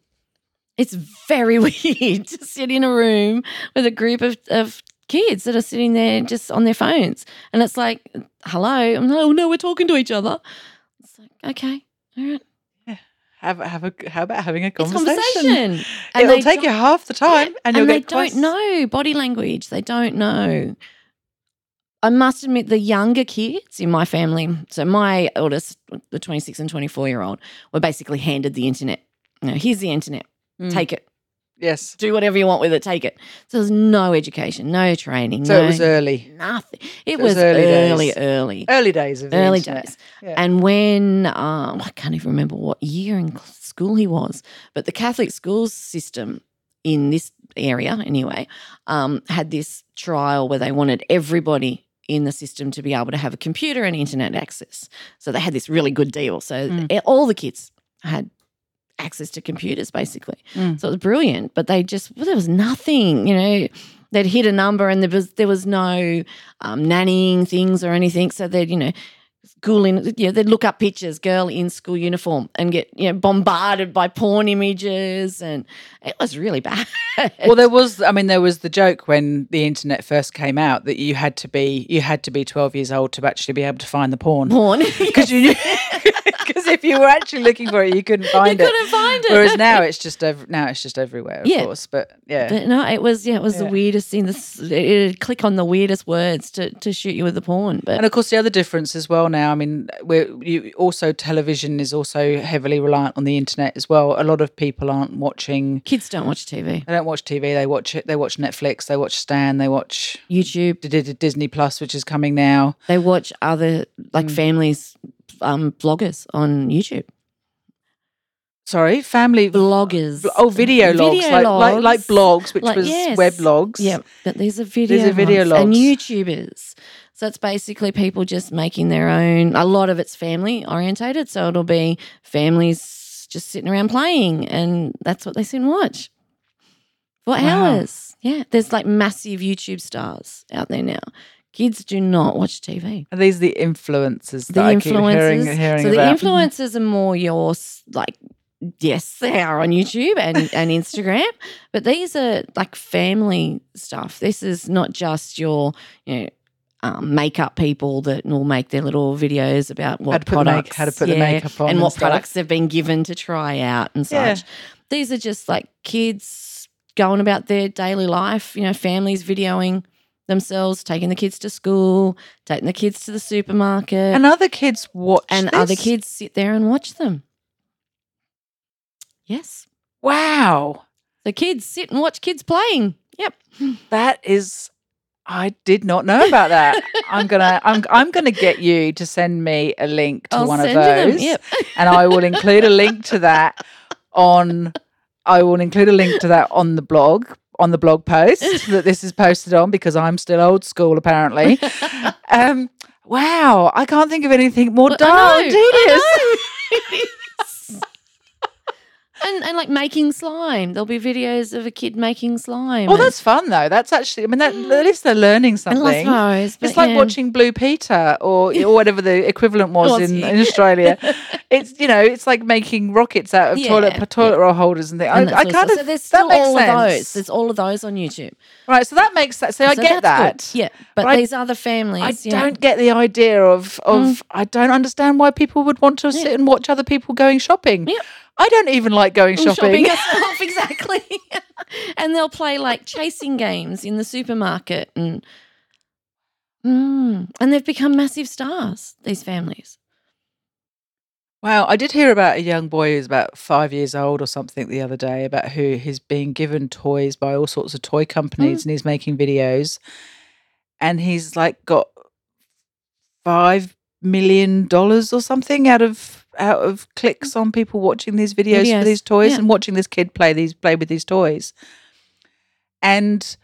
Speaker 3: It's very weird to sit in a room with a group of, of kids that are sitting there just on their phones. And it's like, hello. I'm like, oh, no, we're talking to each other. It's like, okay, all right.
Speaker 2: Have have a how about having a conversation?
Speaker 3: conversation.
Speaker 2: It'll take you half the time,
Speaker 3: Yeah,
Speaker 2: and you'll
Speaker 3: they
Speaker 2: get close.
Speaker 3: don't know body language. They don't know. I must admit, the younger kids in my family, so my eldest, the 26 and 24 year old, were basically handed the internet. You know, here's the internet.
Speaker 2: Mm.
Speaker 3: Take it.
Speaker 2: Yes.
Speaker 3: Do whatever you want with it. Take it. So there's no education, no training.
Speaker 2: So
Speaker 3: no,
Speaker 2: it was early,
Speaker 3: nothing. It,
Speaker 2: it was
Speaker 3: was,
Speaker 2: early
Speaker 3: early,
Speaker 2: days.
Speaker 3: early,
Speaker 2: early days of
Speaker 3: early
Speaker 2: internet.
Speaker 3: days.
Speaker 2: Yeah.
Speaker 3: And when um, I can't even remember what year in school he was, but the Catholic schools system in this area anyway um, had this trial where they wanted everybody in the system to be able to have a computer and internet access. So they had this really good deal. So
Speaker 2: Mm.
Speaker 3: all the kids had access to computers basically.
Speaker 2: Mm.
Speaker 3: So it was brilliant, but they just well, there was nothing, you know. They'd hit a number and there was there was no um, nannying things or anything. So they'd you know school in you know, they'd look up pictures, girl in school uniform, and get you know bombarded by porn images, and it was really bad.
Speaker 2: Well, there was. I mean, there was the joke when the internet first came out that you had to be you had to be twelve years old to actually be able to find the porn
Speaker 3: porn
Speaker 2: because you knew. Because if you were actually looking for it, you couldn't find it.
Speaker 3: You couldn't find it.
Speaker 2: Whereas now it's just ev- now it's just everywhere, of
Speaker 3: Yeah.
Speaker 2: course. But yeah,
Speaker 3: But no, it was yeah, it was
Speaker 2: Yeah.
Speaker 3: the weirdest thing. This it'd click on the weirdest words to, to shoot you with the porn. But
Speaker 2: And of course, the other difference as well now. I mean, we're you, also television is also heavily reliant on the internet as well. A lot of people aren't watching.
Speaker 3: kids don't watch TV,
Speaker 2: They don't watch TV. They watch it. They watch Netflix. They watch Stan. They watch
Speaker 3: YouTube.
Speaker 2: Disney Plus, which is coming now.
Speaker 3: They watch other like
Speaker 2: Mm.
Speaker 3: families, um, bloggers on YouTube.
Speaker 2: Sorry, family.
Speaker 3: Bloggers.
Speaker 2: Oh, video logs,
Speaker 3: Video
Speaker 2: like, like like blogs, which
Speaker 3: Like,
Speaker 2: was
Speaker 3: yes.
Speaker 2: web logs.
Speaker 3: Yeah, but these are video,
Speaker 2: These are video
Speaker 3: logs and. YouTubers. So it's basically people just making their own. A lot of it's family orientated, so it'll be families just sitting around playing, and that's what they sit and watch for
Speaker 2: Wow.
Speaker 3: hours. Yeah, there's like massive YouTube stars out there now. Kids do not watch TV.
Speaker 2: Are these the influencers that
Speaker 3: The
Speaker 2: I keep hearing, hearing
Speaker 3: so the
Speaker 2: about?
Speaker 3: influencers are more your like. Yes, they are on YouTube and, and Instagram, but these are like family stuff. This is not just your, you know, um, makeup people that will make their little videos about what
Speaker 2: How the make-
Speaker 3: products,
Speaker 2: how to put the makeup on
Speaker 3: and
Speaker 2: and
Speaker 3: what
Speaker 2: stuff.
Speaker 3: products they've been given to try out and
Speaker 2: Yeah.
Speaker 3: such. These are just like kids going about their daily life. You know, families videoing themselves, taking the kids to school, taking the kids to the supermarket,
Speaker 2: and other kids watch
Speaker 3: and other kids sit there and watch them. Yes.
Speaker 2: Wow,
Speaker 3: The kids sit and watch kids playing. Yep.
Speaker 2: that is. I did not know about that. I'm gonna I'm I'm gonna get you to send me a link to
Speaker 3: I'll
Speaker 2: one of
Speaker 3: send you them.
Speaker 2: those,
Speaker 3: Yep.
Speaker 2: and I will include a link to that on. I will include a link to that on the blog on the blog post that this is posted on because I'm still old school apparently. Um, wow, I can't think of anything more dull and tedious.
Speaker 3: I and and like making slime. There'll be videos of a kid making slime.
Speaker 2: Well,
Speaker 3: and-
Speaker 2: that's fun though. That's actually, I mean, that, at least they're learning
Speaker 3: and
Speaker 2: something.
Speaker 3: suppose, but
Speaker 2: It's like
Speaker 3: yeah.
Speaker 2: watching Blue Peter or or whatever the equivalent was
Speaker 3: Was
Speaker 2: in, in Australia. It's you know, it's like making rockets out of
Speaker 3: Yeah,
Speaker 2: toilet toilet roll holders and things.
Speaker 3: And
Speaker 2: I, I kind of
Speaker 3: so there's still all
Speaker 2: sense.
Speaker 3: of those. There's all of those on YouTube.
Speaker 2: right, so that makes sense. So, I
Speaker 3: So
Speaker 2: get that.
Speaker 3: good. Yeah, but,
Speaker 2: But I-
Speaker 3: these other families,
Speaker 2: I don't get the idea of of mm. I don't understand why people would want to sit and watch other people going shopping.
Speaker 3: Yeah.
Speaker 2: I don't even like going
Speaker 3: and
Speaker 2: shopping.
Speaker 3: yourself exactly. and they'll play like chasing games in the supermarket, and Mm. and they've become massive stars. These families.
Speaker 2: Wow, I did hear about a young boy who's about five years old or something the other day about who he's being given toys by all sorts of toy companies and he's making videos. And he's like got five million dollars or something out of out of clicks on people watching these videos,
Speaker 3: Videos,
Speaker 2: for these toys
Speaker 3: yeah.
Speaker 2: and watching this kid play these play with these toys. And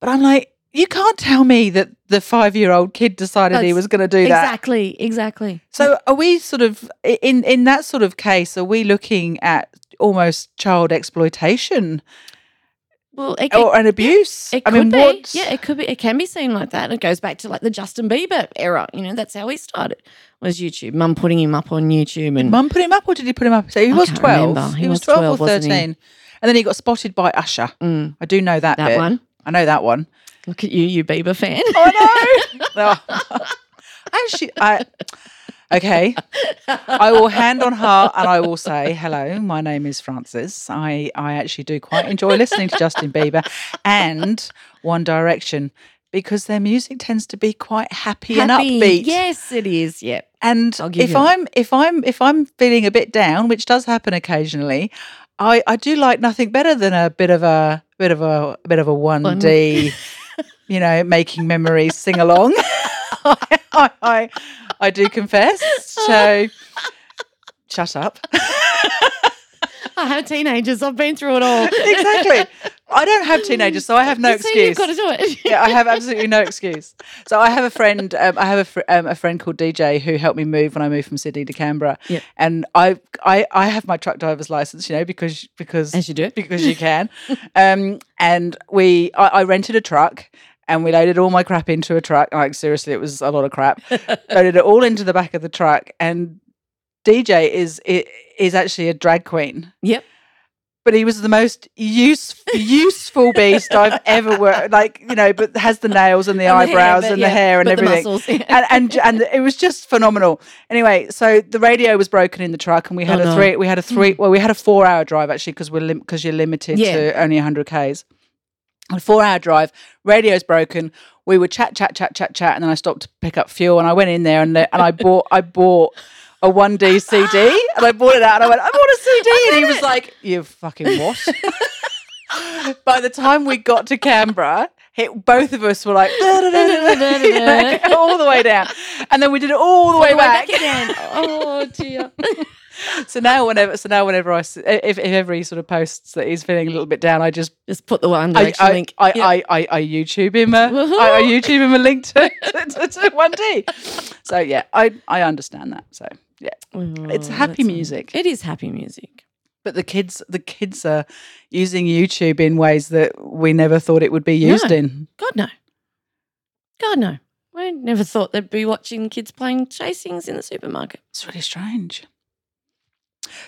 Speaker 2: but I'm like, you can't tell me that the five year old kid decided he was going to do that.
Speaker 3: Exactly. Exactly.
Speaker 2: So are we sort of in in that sort of case? Are we looking at almost child exploitation
Speaker 3: Well, it,
Speaker 2: or an abuse?
Speaker 3: It
Speaker 2: I
Speaker 3: could
Speaker 2: mean,
Speaker 3: be.
Speaker 2: what?
Speaker 3: Yeah, it could be. It can be seen like that. It goes back to like the Justin Bieber era. You know, that's how he started. Was YouTube? Mum putting him up on YouTube and
Speaker 2: Mum put him up, or did he put him up? So he
Speaker 3: I
Speaker 2: was twelve. He,
Speaker 3: He
Speaker 2: was
Speaker 3: was
Speaker 2: twelve,
Speaker 3: 12,
Speaker 2: or thirteen, and then he got spotted by Usher.
Speaker 3: Mm,
Speaker 2: I do know that.
Speaker 3: that
Speaker 2: bit.
Speaker 3: one.
Speaker 2: I know that one.
Speaker 3: Look at you, you Bieber fan.
Speaker 2: Oh no! no. Actually, I. Okay, I will hand on heart and I will say hello. My name is Frances. I I actually do quite enjoy listening to Justin Bieber and One Direction because their music tends to be quite happy, and upbeat.
Speaker 3: Yes, it is. Yep.
Speaker 2: And if. I'm if I'm if I'm feeling a bit down, which does happen occasionally, I I do like nothing better than a bit of a bit of a, bit of a one D, you know, making memories sing along. I, I I do confess. So shut up.
Speaker 3: I have teenagers. I've been through it all.
Speaker 2: exactly. I don't have teenagers, so I have no
Speaker 3: So
Speaker 2: excuse.
Speaker 3: you've got to do it.
Speaker 2: yeah, I have absolutely no excuse. So I have a friend. Um, I have a, fr- um, a friend called DJ who helped me move when I moved from Sydney to Canberra.
Speaker 3: Yeah.
Speaker 2: And I, I, I have my truck driver's license, you know, because because
Speaker 3: As you do.
Speaker 2: because you can. um, and we, I, I rented a truck. and we loaded all my crap into a truck. Like seriously, it was a lot of crap. loaded it all into the back of the truck, and DJ is is actually a drag queen,
Speaker 3: Yep.
Speaker 2: but he was the most use, useful beast I've ever worked. Like you know, but has the nails and the
Speaker 3: And the hair,
Speaker 2: eyebrows
Speaker 3: but
Speaker 2: and
Speaker 3: yeah,
Speaker 2: the hair and everything.
Speaker 3: muscles, yeah.
Speaker 2: and, and and it was just phenomenal. Anyway, so the radio was broken in the truck, and we had
Speaker 3: Oh,
Speaker 2: a
Speaker 3: no.
Speaker 2: Three. We had a three. Mm. Well, we had a four-hour drive actually because we're because you're limited
Speaker 3: Yeah.
Speaker 2: to only hundred k's. A four-hour drive. Radio's broken. We would chat, chat, chat, chat, chat, and then I stopped to pick up fuel, and I went in there and and I bought I bought. A one D CD, and I bought it out, and I went, "I bought a CD," and he was like, "You fucking what?" By the time we got to Canberra, it, both of us were like, all the way down, and then we did it all the way
Speaker 3: Way
Speaker 2: back.
Speaker 3: back again. Oh dear.
Speaker 2: So now, whenever, so now, whenever I, if, if ever he sort of posts that he's feeling a little bit down, I just,
Speaker 3: Just put the one
Speaker 2: I,
Speaker 3: direction
Speaker 2: I,
Speaker 3: link.
Speaker 2: I,
Speaker 3: Yeah.
Speaker 2: I, I, I YouTube him a, I, I YouTube him a link to, to, to, to one D. So yeah, I, I understand that. So yeah, it's
Speaker 3: Oh,
Speaker 2: happy
Speaker 3: that's-
Speaker 2: music.
Speaker 3: It is happy music.
Speaker 2: But the kids, the kids are using YouTube in ways that we never thought it would be used
Speaker 3: No.
Speaker 2: in.
Speaker 3: God no. God no. I never thought they'd be watching kids playing chasings in the supermarket.
Speaker 2: It's really strange.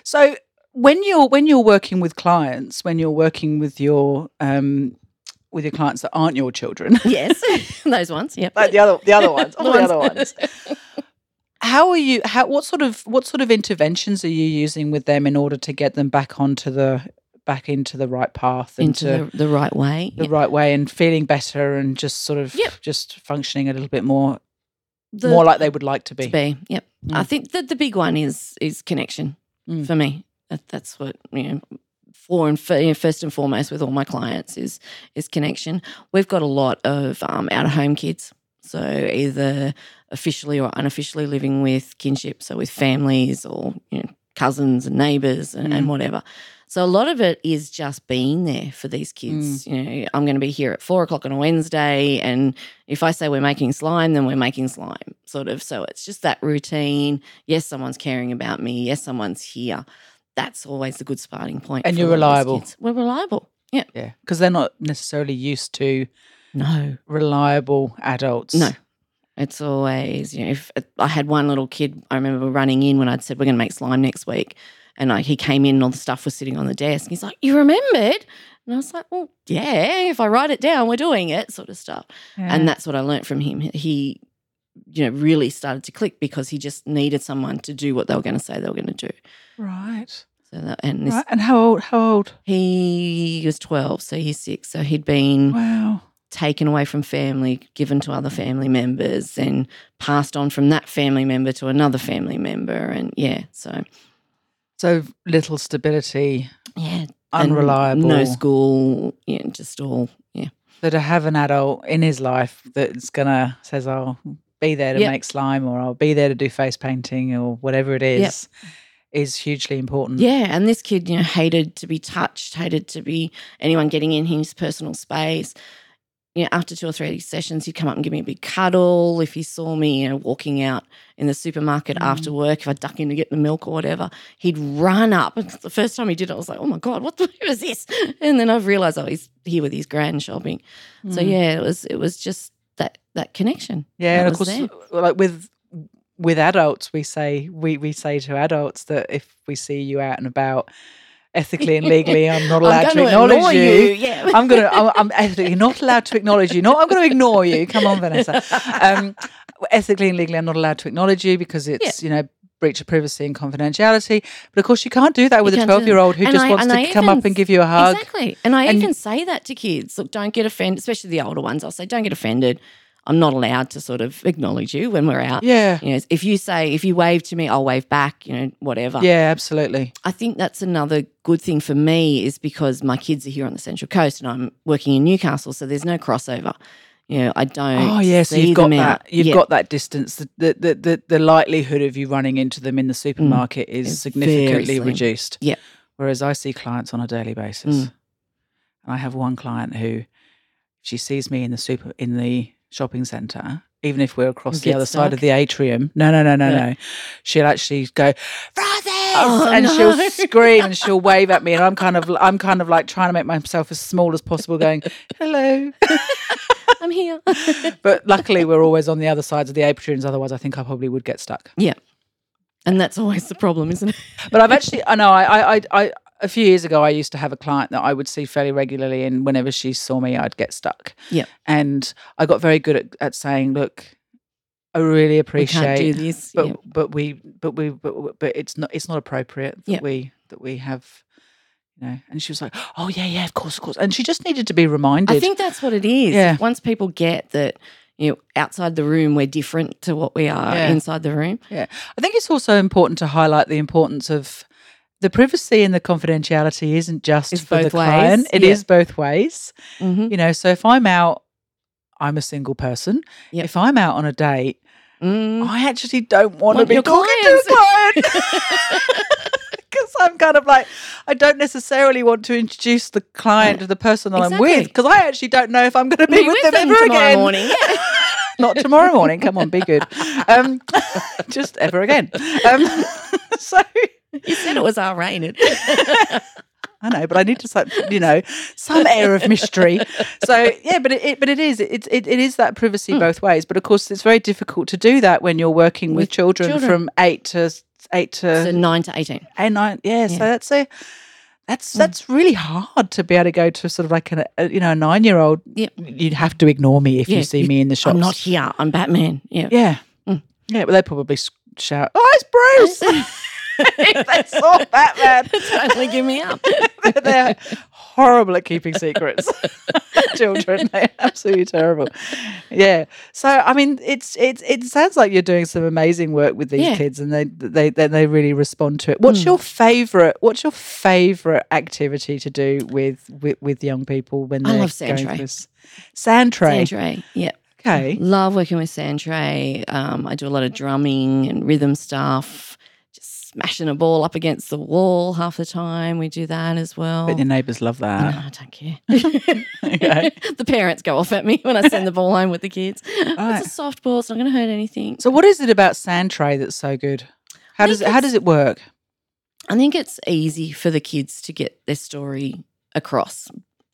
Speaker 2: So when you're when you're working with clients, when you're working with your um, with your clients that aren't your children,
Speaker 3: Yes, those ones. Yep.
Speaker 2: like the other the other ones, all the other
Speaker 3: ones.
Speaker 2: ones. How are you? How what sort of what sort of interventions are you using with them in order to get them back onto the back into the right path and
Speaker 3: Into the, the right way.
Speaker 2: the
Speaker 3: Yep.
Speaker 2: right way and feeling better and just sort of
Speaker 3: Yep.
Speaker 2: just functioning a little bit more
Speaker 3: The-
Speaker 2: more like they would like to be.
Speaker 3: to be. Yep. I
Speaker 2: Mm.
Speaker 3: think that the big one is is connection
Speaker 2: Mm.
Speaker 3: for me. That, that's what you know. For and for, you know, first and foremost with all my clients is is connection. We've got a lot of um, out of home kids, so either officially or unofficially living with kinship, so with families or you know cousins and neighbours and, and
Speaker 2: Mm.
Speaker 3: whatever. So a lot of it is just being there for these kids. You know, I'm going to be here at four o'clock on a Wednesday, and if I say we're making slime, then we're making slime, sort of. So it's just that routine. Yes, someone's caring about me. Yes, someone's here. That's always a good starting point.
Speaker 2: And
Speaker 3: for
Speaker 2: you're
Speaker 3: a lot of these
Speaker 2: reliable.
Speaker 3: We're reliable. Yeah.
Speaker 2: Yeah, because they're not necessarily used to
Speaker 3: No.
Speaker 2: reliable adults.
Speaker 3: No. It's always, you know, if I had one little kid, I remember running in when I'd said, we're going to make slime next week. And like he came in and all the stuff was sitting on the desk. He's like, You remembered? And I was like, Well, yeah, if I write it down, we're doing it, sort of stuff.
Speaker 2: Yeah.
Speaker 3: And that's what I learned from him. He, you know, really started to click because he just needed someone to do what they were going to say they were going to do.
Speaker 2: right.
Speaker 3: So that, and this,
Speaker 2: right. And how old? How old?
Speaker 3: he was 12, so he's six. So he'd been
Speaker 2: Wow.
Speaker 3: Taken away from family, given to other family members, and passed on from that family member to another family member. And yeah, so
Speaker 2: So little stability,
Speaker 3: yeah,
Speaker 2: unreliable.
Speaker 3: no school, yeah, just all yeah,
Speaker 2: So to have an adult in his life that's gonna says, "I'll be there to
Speaker 3: Yep.
Speaker 2: make slime," or "I'll be there to do face painting," or whatever it is, is hugely important.
Speaker 3: yeah. And this kid, you know, hated to be touched, hated to be anyone getting in his personal space. You know, after two or three sessions, he'd come up and give me a big cuddle. If he saw me, you know, walking out in the supermarket after work, if I duck in to get the milk or whatever, he'd run up. The first time he did it, I was like, "Oh my god, what the was this?" And then I've realised, oh, he's here with his grand shopping. So
Speaker 2: Mm.
Speaker 3: yeah, it was it was just that that connection.
Speaker 2: yeah,
Speaker 3: that
Speaker 2: and of course,
Speaker 3: there.
Speaker 2: like with with adults, we say we we say to adults that if we see you out and about, ethically and legally, I'm not allowed
Speaker 3: I'm
Speaker 2: to acknowledge
Speaker 3: ignore
Speaker 2: you.
Speaker 3: Yeah,
Speaker 2: I'm gonna. I'm, I'm ethically not allowed to acknowledge you. No, I'm going to ignore you. Come on, Vanessa. Um, ethically and legally, I'm not allowed to acknowledge you because it's you know breach of privacy and confidentiality. But of course, you can't do that with a
Speaker 3: can't do that.
Speaker 2: 12 year old who
Speaker 3: And
Speaker 2: just
Speaker 3: I-
Speaker 2: wants to
Speaker 3: I
Speaker 2: come up and give you a hug.
Speaker 3: Exactly. And I
Speaker 2: And-
Speaker 3: even say that to kids. Look, don't get offended, especially the older ones. I'll say, don't get offended. I'm not allowed to sort of acknowledge you when we're out.
Speaker 2: Yeah,
Speaker 3: You know, if you say, if you wave to me, I'll wave back, you know, whatever.
Speaker 2: yeah, absolutely.
Speaker 3: I think that's another good thing for me is because my kids are here on the Central Coast and I'm working in Newcastle, so there's no crossover. You know, I don't.
Speaker 2: Oh yeah, so you've got that.
Speaker 3: out.
Speaker 2: You've
Speaker 3: Yeah.
Speaker 2: got that distance. The, the the the likelihood of you running into them in the supermarket is
Speaker 3: It's
Speaker 2: significantly reduced.
Speaker 3: Yeah.
Speaker 2: Whereas I see clients on a daily basis,
Speaker 3: Mm.
Speaker 2: and I have one client who, she sees me in the super in the shopping centre, even if we're across the other side of the atrium. No, no, no, no, no. She'll actually go, Francis,
Speaker 3: Oh,
Speaker 2: and
Speaker 3: no.
Speaker 2: she'll scream and she'll wave at me, and I'm kind of I'm kind of like trying to make myself as small as possible, going, hello.
Speaker 3: I'm here.
Speaker 2: but luckily, we're always on the other sides of the aprons. Otherwise, I think I probably would get stuck.
Speaker 3: yeah. And that's always the problem, isn't it?
Speaker 2: But I've actually, I know, I, I, I, I, a few years ago, I used to have a client that I would see fairly regularly, and whenever she saw me, I'd get stuck.
Speaker 3: Yeah.
Speaker 2: And I got very good at, at saying, "Look, I really appreciate,
Speaker 3: this.
Speaker 2: but
Speaker 3: yeah.
Speaker 2: but we, but we, but, but it's not, it's not appropriate that we that we have." You know, and she was like, "Oh yeah, yeah, of course, of course," and she just needed to be reminded.
Speaker 3: I think that's what it is.
Speaker 2: Yeah.
Speaker 3: Once people get that, you know, outside the room, we're different to what we are
Speaker 2: Yeah.
Speaker 3: inside the room.
Speaker 2: Yeah. I think it's also important to highlight the importance of the privacy and the confidentiality isn't just
Speaker 3: It's
Speaker 2: for the
Speaker 3: ways,
Speaker 2: client. It is
Speaker 3: yeah.
Speaker 2: both ways.
Speaker 3: Mm-hmm.
Speaker 2: You know, so if I'm out, I'm a single person.
Speaker 3: Yep.
Speaker 2: If I'm out on a date,
Speaker 3: Mm.
Speaker 2: I actually don't want to be talking to a client. Because I'm kind of like, I don't necessarily want to introduce the client to the person that I'm with because I actually don't know if I'm going to be,
Speaker 3: Be
Speaker 2: with, them,
Speaker 3: them
Speaker 2: ever again.
Speaker 3: morning. Yeah.
Speaker 2: Not tomorrow morning. Come on, be good. Um, just ever again. Um, so
Speaker 3: You said it was R rated.
Speaker 2: I know, but I need to, you know, some air of mystery. So yeah, but it, it but it is it, it it is that privacy
Speaker 3: Hmm.
Speaker 2: both ways. But of course, it's very difficult to do that when you're working with,
Speaker 3: With
Speaker 2: children,
Speaker 3: children.
Speaker 2: from eight to eight to
Speaker 3: so nine to eighteen.
Speaker 2: eight nine. Yeah, so that's a that's
Speaker 3: Mm.
Speaker 2: that's really hard to be able to go to sort of like an, a you know a nine year old.
Speaker 3: Yep.
Speaker 2: You'd have to ignore me if
Speaker 3: Yeah,
Speaker 2: you see
Speaker 3: you-
Speaker 2: me in the shop.
Speaker 3: I'm not here. I'm Batman. Yeah.
Speaker 2: Yeah.
Speaker 3: Mm.
Speaker 2: Yeah, but they'd probably shout, "Oh, it's Bruce!" if they saw Batman.
Speaker 3: totally give me up.
Speaker 2: they're horrible at keeping secrets. Children, they're absolutely terrible. Yeah. So I mean, it's it's it sounds like you're doing some amazing work with these
Speaker 3: Yeah.
Speaker 2: kids, and they they they, they really respond to it. What's
Speaker 3: Mm.
Speaker 2: your favorite? What's your favorite activity to do with with, with young people when they're
Speaker 3: love sand
Speaker 2: going
Speaker 3: tray.
Speaker 2: this? Sand tray.
Speaker 3: Sand tray. Yeah.
Speaker 2: Okay.
Speaker 3: Love working with sand tray. Um, I do a lot of drumming and rhythm stuff. Smashing a ball up against the wall half the time. We do that as well.
Speaker 2: But your neighbours love
Speaker 3: No,
Speaker 2: that.
Speaker 3: I don't care.
Speaker 2: Okay.
Speaker 3: the parents go off at me when I send the ball home with the kids.
Speaker 2: Right.
Speaker 3: It's a soft ball. It's not going to hurt anything.
Speaker 2: So what is it about sand tray that's so good? How does it, how does it work?
Speaker 3: I think it's easy for the kids to get their story across,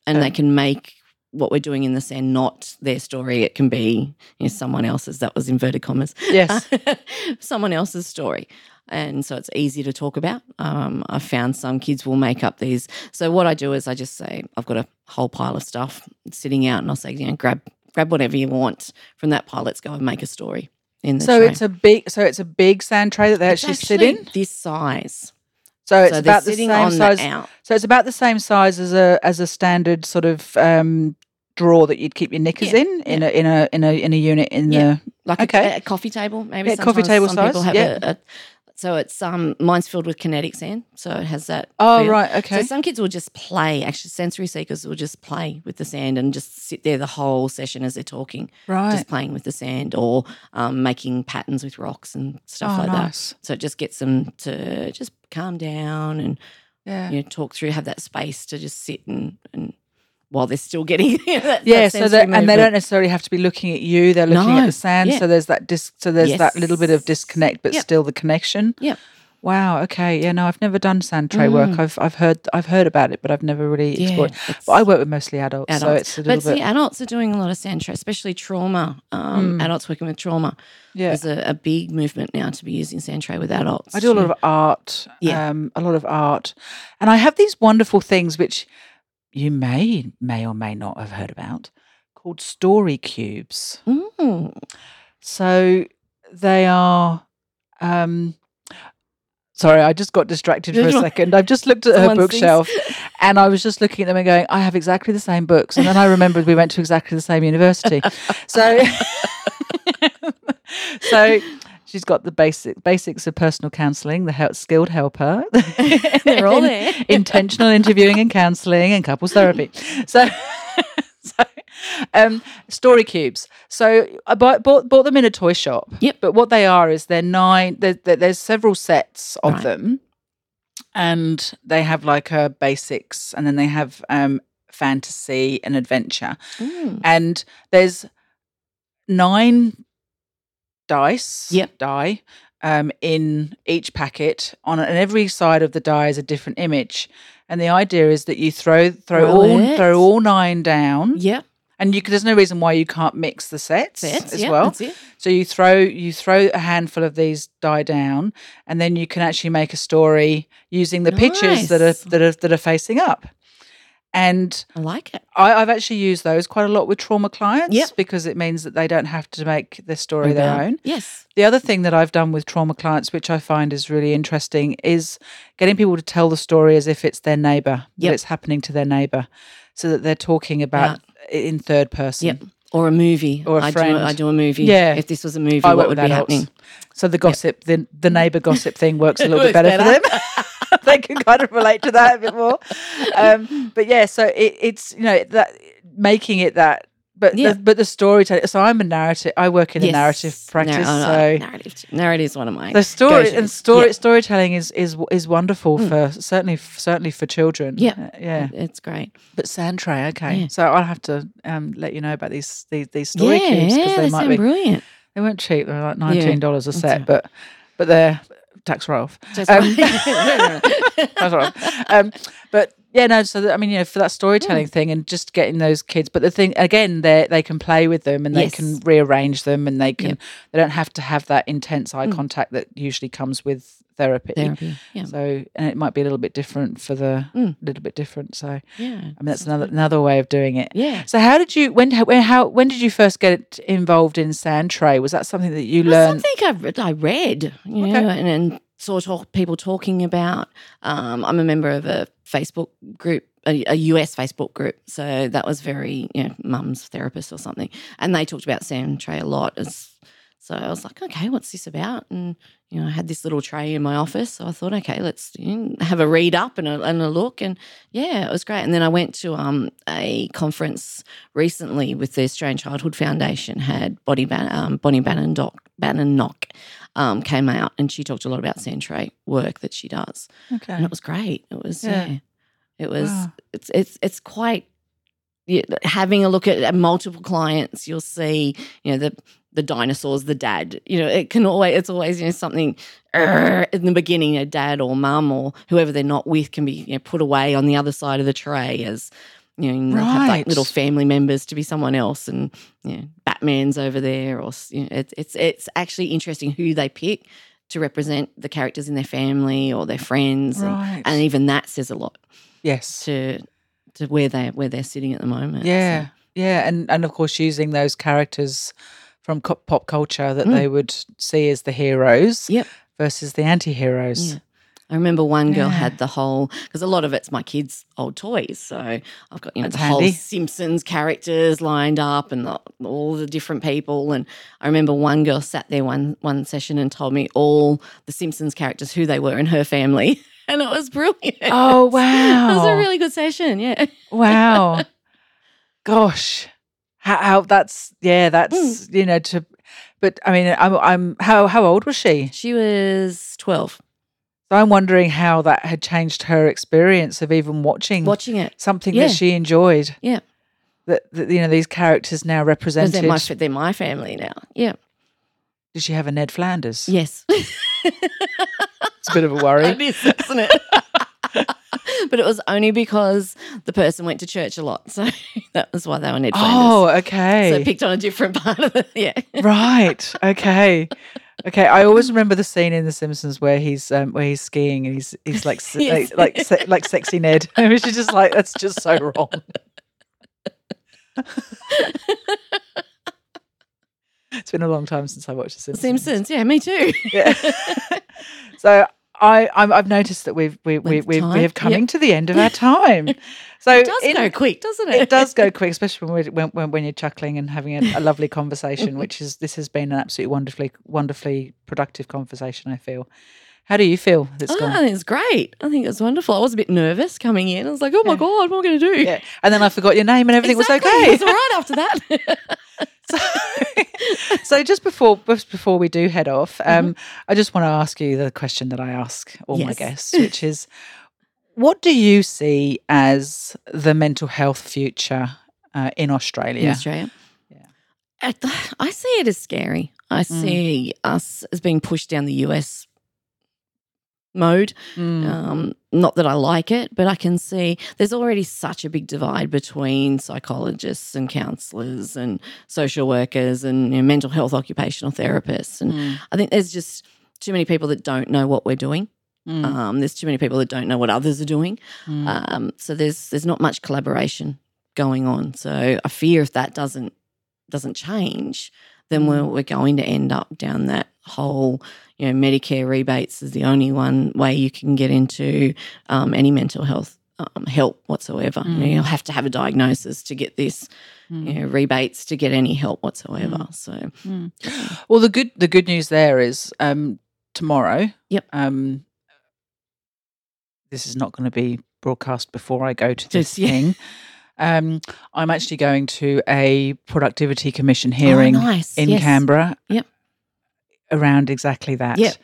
Speaker 3: and
Speaker 2: Okay.
Speaker 3: they can make what we're doing in the sand not their story. It can be you know, someone else's. That was inverted commas.
Speaker 2: Yes.
Speaker 3: someone else's story. And so it's easy to talk about. Um, I've found some kids will make up these. So what I do is I just say, I've got a whole pile of stuff sitting out, and I'll say, you know, grab grab whatever you want from that pile. Let's go and make a story in the
Speaker 2: So
Speaker 3: tray.
Speaker 2: it's a big so it's a big sand tray that they
Speaker 3: It's
Speaker 2: actually, sit in.
Speaker 3: this size.
Speaker 2: So it's
Speaker 3: so
Speaker 2: about the same size.
Speaker 3: the out.
Speaker 2: So it's about the same size as a as a standard sort of um, drawer that you'd keep your knickers
Speaker 3: Yeah,
Speaker 2: in in a in a in a in a unit in
Speaker 3: Yeah.
Speaker 2: the
Speaker 3: like
Speaker 2: Okay.
Speaker 3: a, a coffee table, maybe.
Speaker 2: Yeah, coffee table
Speaker 3: some
Speaker 2: size,
Speaker 3: People have
Speaker 2: yeah.
Speaker 3: a, a, so it's um mine's filled with kinetic sand, so it has that.
Speaker 2: Oh
Speaker 3: feel.
Speaker 2: right, okay.
Speaker 3: So some kids will just play. Actually, sensory seekers will just play with the sand and just sit there the whole session as they're talking,
Speaker 2: right.
Speaker 3: just playing with the sand or um, making patterns with rocks and stuff
Speaker 2: oh,
Speaker 3: like that. So it just gets them to just calm down and
Speaker 2: Yeah.
Speaker 3: you know talk through, have that space to just sit and and while they're still getting you know, that,
Speaker 2: Yeah,
Speaker 3: that
Speaker 2: so that and they don't necessarily have to be looking at you. They're looking at the sand.
Speaker 3: yeah.
Speaker 2: So there's that dis- so there's that little bit of disconnect, but
Speaker 3: Yep.
Speaker 2: still the connection.
Speaker 3: Yeah.
Speaker 2: Wow. Okay. Yeah. No, I've never done sand tray work.
Speaker 3: Mm.
Speaker 2: I've I've heard I've heard about it, but I've never really
Speaker 3: Yeah,
Speaker 2: explored. But I work with mostly adults, so it's a little
Speaker 3: but see, adults are doing a lot of sand tray, especially trauma. Um,
Speaker 2: Mm.
Speaker 3: Adults working with trauma.
Speaker 2: Yeah.
Speaker 3: There's a, a big movement now to be using sand tray with adults.
Speaker 2: I do a lot of art.
Speaker 3: Yeah.
Speaker 2: Um, a lot of art, and I have these wonderful things which you may may or may not have heard about, called story cubes.
Speaker 3: Mm.
Speaker 2: So they are. Um, sorry, I just got distracted for a second. I've just looked at her bookshelf, and I was just looking at them and going, "I have exactly the same books." And then I remembered we went to exactly the same university. So, so she's got the basic basics of personal counselling, the help, skilled helper.
Speaker 3: They're all there.
Speaker 2: intentional interviewing and counselling and couples therapy. So, so um, story cubes. So I bought, bought bought them in a toy shop.
Speaker 3: Yep.
Speaker 2: But what they are is they're nine. There, there- there's several sets of
Speaker 3: Right.
Speaker 2: them, and they have like a basics, and then they have um, fantasy and adventure,
Speaker 3: Mm.
Speaker 2: and there's nine dice.
Speaker 3: Yep.
Speaker 2: Die. Um, in each packet, on and every side of the die is a different image, and the idea is that you throw throw all
Speaker 3: it.
Speaker 2: throw all nine down,
Speaker 3: Yep.
Speaker 2: And you, there's no reason why you can't mix the sets,
Speaker 3: Sets,
Speaker 2: as
Speaker 3: yeah,
Speaker 2: well. So you throw you throw a handful of these die down, and then you can actually make a story using the pictures that are that are that are facing up. And
Speaker 3: I like it.
Speaker 2: I, I've actually used those quite a lot with trauma clients
Speaker 3: Yep.
Speaker 2: because it means that they don't have to make their story their own.
Speaker 3: Yes.
Speaker 2: The other thing that I've done with trauma clients, which I find is really interesting, is getting people to tell the story as if it's their neighbour, that it's happening to their neighbour, so that they're talking about it in third person.
Speaker 3: Yep. Or a movie.
Speaker 2: Or a
Speaker 3: I
Speaker 2: friend.
Speaker 3: Do, I do a movie.
Speaker 2: Yeah.
Speaker 3: If this was a movie,
Speaker 2: I
Speaker 3: what would be happening?
Speaker 2: So the gossip, the the neighbour gossip thing works a little bit
Speaker 3: works
Speaker 2: better, for them. they can kind of relate to that a bit more. Um, but yeah, so it, it's you know that making it that, but
Speaker 3: Yeah.
Speaker 2: the, but the storytelling. So I'm a narrative. I work in a narrative practice. So
Speaker 3: narrative. Narrative is one of my
Speaker 2: the story
Speaker 3: go-tos.
Speaker 2: and story
Speaker 3: Yeah.
Speaker 2: storytelling is is is wonderful for certainly certainly for children.
Speaker 3: Yeah.
Speaker 2: Uh, yeah.
Speaker 3: It's great.
Speaker 2: But Sandtray, okay.
Speaker 3: Yeah.
Speaker 2: So I'll have to um, let you know about these these these story
Speaker 3: yeah,
Speaker 2: cubes because
Speaker 3: they
Speaker 2: they might be
Speaker 3: brilliant.
Speaker 2: they weren't cheap. They were like nineteen dollars a set, but but they're tax write off.
Speaker 3: Just
Speaker 2: Um,
Speaker 3: right.
Speaker 2: That's all right. Um, but yeah, no. So that, I mean, you know, for that storytelling thing and just getting those kids. But the thing again, they they can play with them and they can rearrange them and they can they don't have to have that intense eye contact that usually comes with therapy.
Speaker 3: Therapy. Yeah.
Speaker 2: So and it might be a little bit different for the
Speaker 3: Mm.
Speaker 2: little bit different. So
Speaker 3: yeah, I
Speaker 2: mean, that's another another way of doing it.
Speaker 3: Yeah.
Speaker 2: So how did you when when how when did you first get involved in sand tray? Was that something that you learned?
Speaker 3: Something I read, I read, you
Speaker 2: Okay.
Speaker 3: know, and, and saw talk, people talking about. Um, I'm a member of a Facebook group, a, a US Facebook group. So that was very, you know, mum's therapist or something. And they talked about sand tray a lot. As, so I was like, okay, what's this about? And, you know, I had this little tray in my office. So I thought, okay, let's you know, have a read up and a, and a look. And yeah, it was great. And then I went to um, a conference recently with the Australian Childhood Foundation, had Bonnie, Ban- um, Bonnie Bannon, Doc, Badenoch um, came out and she talked a lot about Sandtray work that she does.
Speaker 2: okay.
Speaker 3: And it was great. It was,
Speaker 2: Yeah.
Speaker 3: yeah. It was,
Speaker 2: Wow.
Speaker 3: it's, it's, it's quite, having a look at multiple clients, you'll see, you know, the, the dinosaurs, the dad, you know, it can always, it's always, you know, something in the beginning, a dad or mum or whoever they're not with can be, you know, put away on the other side of the tray as, you know, they'll have like little family members to be someone else and, you know, Batman's over there or, you know, it's, it's, it's actually interesting who they pick to represent the characters in their family or their friends. and- And, even that says a lot
Speaker 2: yes.
Speaker 3: to, to where they where they're sitting at the moment.
Speaker 2: Yeah,
Speaker 3: So,
Speaker 2: yeah, and and of course using those characters from co- pop culture that
Speaker 3: Mm.
Speaker 2: they would see as the heroes
Speaker 3: Yep.
Speaker 2: versus the anti-heroes.
Speaker 3: Yeah. I remember one girl
Speaker 2: Yeah.
Speaker 3: had the whole because a lot of it's my kids' old toys. So I've got you know
Speaker 2: That's
Speaker 3: the whole. Simpsons characters lined up and the, all the different people. And I remember one girl sat there one one session and told me all the Simpsons characters who they were in her family, and it was brilliant.
Speaker 2: Oh wow,
Speaker 3: it was a really good session. Yeah,
Speaker 2: wow. Gosh, how, how that's yeah, that's
Speaker 3: Mm.
Speaker 2: you know to, but I mean I'm I'm how how old was she?
Speaker 3: she was twelve
Speaker 2: So I'm wondering how that had changed her experience of even watching
Speaker 3: watching it.
Speaker 2: something
Speaker 3: Yeah.
Speaker 2: that she enjoyed.
Speaker 3: Yeah.
Speaker 2: That, that you know these characters now represented.
Speaker 3: they're my they're my family now. Yeah.
Speaker 2: Did she have a Ned Flanders?
Speaker 3: Yes.
Speaker 2: It's a bit of a worry.
Speaker 3: It is, isn't it? but it was only because the person went to church a lot. So that was why they were Ned Flanders.
Speaker 2: Oh, okay.
Speaker 3: So picked on a different part of it. Yeah.
Speaker 2: right. Okay. Okay. I always remember the scene in The Simpsons where he's um, where he's skiing and he's he's like
Speaker 3: Yes.
Speaker 2: like like, se- like sexy Ned, which is just like that's just so wrong. it's been a long time since I watched The Simpsons.
Speaker 3: Simpsons. Yeah, me too.
Speaker 2: Yeah. so I I'm, I've noticed that we've we we we, we have coming
Speaker 3: yep.
Speaker 2: to the end of our time. So
Speaker 3: it does
Speaker 2: in-
Speaker 3: go quick, doesn't it?
Speaker 2: it does go quick, especially when, we're, when, when when you're chuckling and having a, a lovely conversation. Which is this has been an absolutely wonderfully wonderfully productive conversation. I feel. How do you feel? That's
Speaker 3: Oh, ah, I
Speaker 2: gone.
Speaker 3: think it's great. I think it was wonderful. I was a bit nervous coming in. I was like, oh my
Speaker 2: Yeah.
Speaker 3: God, what am I going to do?
Speaker 2: Yeah, and then I forgot your name and everything
Speaker 3: Exactly.
Speaker 2: was
Speaker 3: It
Speaker 2: okay.
Speaker 3: was all right after that.
Speaker 2: so, so just before just before we do head off, um, I just want to ask you the question that I ask all my guests, which is, what do you see as the mental health future uh, in Australia?
Speaker 3: in Australia.
Speaker 2: Yeah.
Speaker 3: I see it as scary. I
Speaker 2: Mm.
Speaker 3: see us as being pushed down the US mode.
Speaker 2: Mm.
Speaker 3: Um, not that I like it, but I can see there's already such a big divide between psychologists and counselors and social workers and you know, mental health occupational therapists. And
Speaker 2: Mm.
Speaker 3: I think there's just too many people that don't know what we're doing.
Speaker 2: Mm.
Speaker 3: Um, there's too many people that don't know what others are doing.
Speaker 2: Mm.
Speaker 3: Um, so there's there's not much collaboration going on. So I fear if that doesn't doesn't change, then we're we're going to end up down that whole you know Medicare rebates is the only one way you can get into um, any mental health um, help whatsoever. You know,
Speaker 2: Mm.
Speaker 3: you'll have to have a diagnosis to get this.
Speaker 2: Mm.
Speaker 3: You know, rebates to get any help whatsoever. So
Speaker 2: Mm. Well, the good the good news there is um, tomorrow.
Speaker 3: Yep.
Speaker 2: Um, this is not going to be broadcast before I go to this
Speaker 3: Just- yeah.
Speaker 2: Um, I'm actually going to a productivity commission hearing
Speaker 3: oh, nice.
Speaker 2: in
Speaker 3: yes.
Speaker 2: Canberra.
Speaker 3: Yep.
Speaker 2: Around exactly that.
Speaker 3: Yep.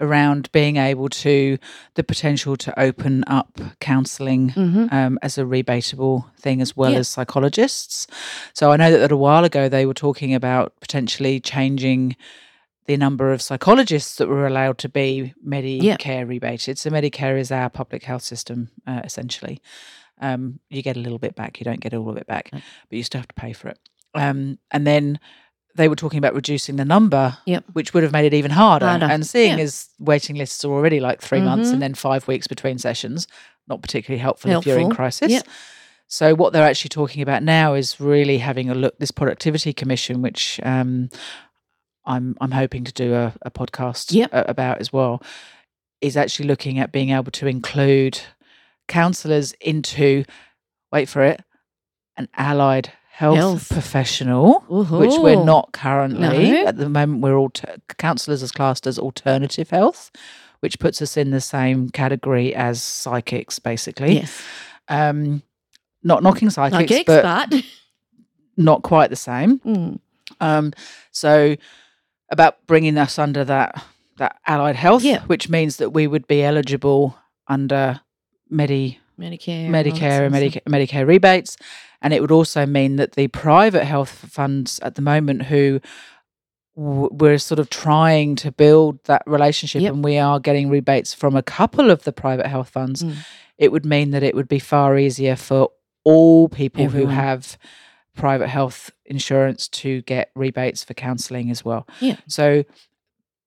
Speaker 2: Around being able to the potential to open up counselling
Speaker 3: Mhm.
Speaker 2: um, as a rebatable thing as well
Speaker 3: Yeah.
Speaker 2: as psychologists. So I know that a while ago they were talking about potentially changing the number of psychologists that were allowed to be Medicare rebated. So Medicare is our public health system, uh, essentially. Um, you get a little bit back, you don't get all of it back, but you still have to pay for it. Um, and then they were talking about reducing the number,
Speaker 3: Yep.
Speaker 2: which would have made it even harder.
Speaker 3: Harder,
Speaker 2: And seeing
Speaker 3: yeah.
Speaker 2: as waiting lists are already like 3 months
Speaker 3: Mhm.
Speaker 2: and then five weeks between sessions, not particularly helpful, if you're in crisis.
Speaker 3: Yep.
Speaker 2: So what they're actually talking about now is really having a look. This productivity commission, which um, I'm I'm hoping to do a, a podcast
Speaker 3: Yep.
Speaker 2: about as well, is actually looking at being able to include counsellors into wait for it an allied health,
Speaker 3: Health.
Speaker 2: professional, which we're not currently
Speaker 3: No.
Speaker 2: at the moment. We're all counsellors as classed as alternative health, which puts us in the same category as psychics, basically
Speaker 3: Yes.
Speaker 2: um, not knocking psychics,
Speaker 3: Like
Speaker 2: but
Speaker 3: expert.
Speaker 2: not quite the same.
Speaker 3: Mm.
Speaker 2: Um, so about bringing us under that that allied health,
Speaker 3: Yeah.
Speaker 2: which means that we would be eligible under Medi
Speaker 3: Medicare. and
Speaker 2: Medicare and
Speaker 3: of
Speaker 2: Medicare, rebates, and it would also mean that the private health funds at the moment who w- we're sort of trying to build that relationship
Speaker 3: Yep.
Speaker 2: and we are getting rebates from a couple of the private health funds
Speaker 3: Mm.
Speaker 2: it would mean that it would be far easier for all people
Speaker 3: Everyone.
Speaker 2: who have private health insurance to get rebates for counselling as well.
Speaker 3: Yeah.
Speaker 2: So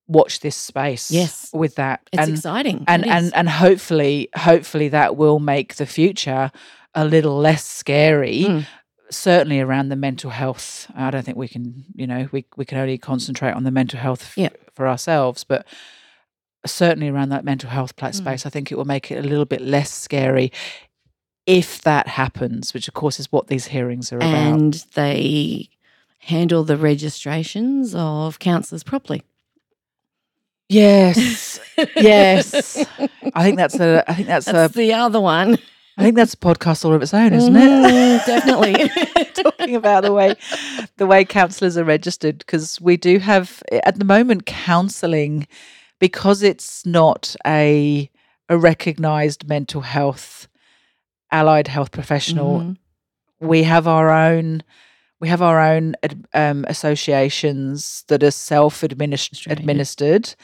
Speaker 2: watch this space
Speaker 3: Yes.
Speaker 2: with that.
Speaker 3: It's
Speaker 2: and
Speaker 3: exciting.
Speaker 2: and
Speaker 3: It
Speaker 2: and and hopefully hopefully that will make the future a little less scary.
Speaker 3: Mm.
Speaker 2: Certainly around the mental health. I don't think we can, you know, we we can only concentrate on the mental health f-
Speaker 3: Yeah.
Speaker 2: for ourselves, but certainly around that mental health pla-
Speaker 3: Mm.
Speaker 2: space, I think it will make it a little bit less scary if that happens, which of course is what these hearings are about.
Speaker 3: and they handle the registrations of counsellors properly.
Speaker 2: Yes, yes. I think that's a. I think that's,
Speaker 3: That's
Speaker 2: a.
Speaker 3: the other one,
Speaker 2: I think that's a podcast all of its own, isn't it?
Speaker 3: Mhm, Definitely.
Speaker 2: talking about the way the way counsellors are registered because we do have at the moment counselling because it's not a a recognised mental health allied health professional.
Speaker 3: Mhm.
Speaker 2: We have our own. We have our own um, associations that are self administered.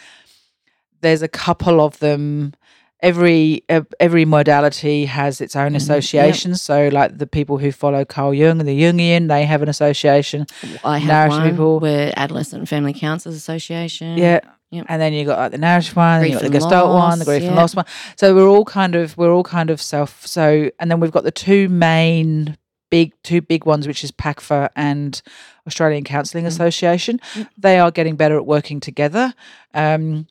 Speaker 2: There's a couple of them. Every uh, every modality has its own
Speaker 3: Mhm. Yep.
Speaker 2: association. So, like the people who follow Carl Jung and the Jungian, they have an association.
Speaker 3: I have
Speaker 2: Narrative
Speaker 3: one.
Speaker 2: people.
Speaker 3: We're Adolescent and Family Counsellors Association.
Speaker 2: Yeah.
Speaker 3: Yep.
Speaker 2: And then you got like the narrative one, you got the Gestalt one, the
Speaker 3: loss,
Speaker 2: grief and loss one. So we're all kind of we're all kind of self. So and then we've got the two main big two big ones, which is PACFA and Australian Counselling
Speaker 3: Mm.
Speaker 2: Association.
Speaker 3: Yep.
Speaker 2: They are getting better at working together. Um,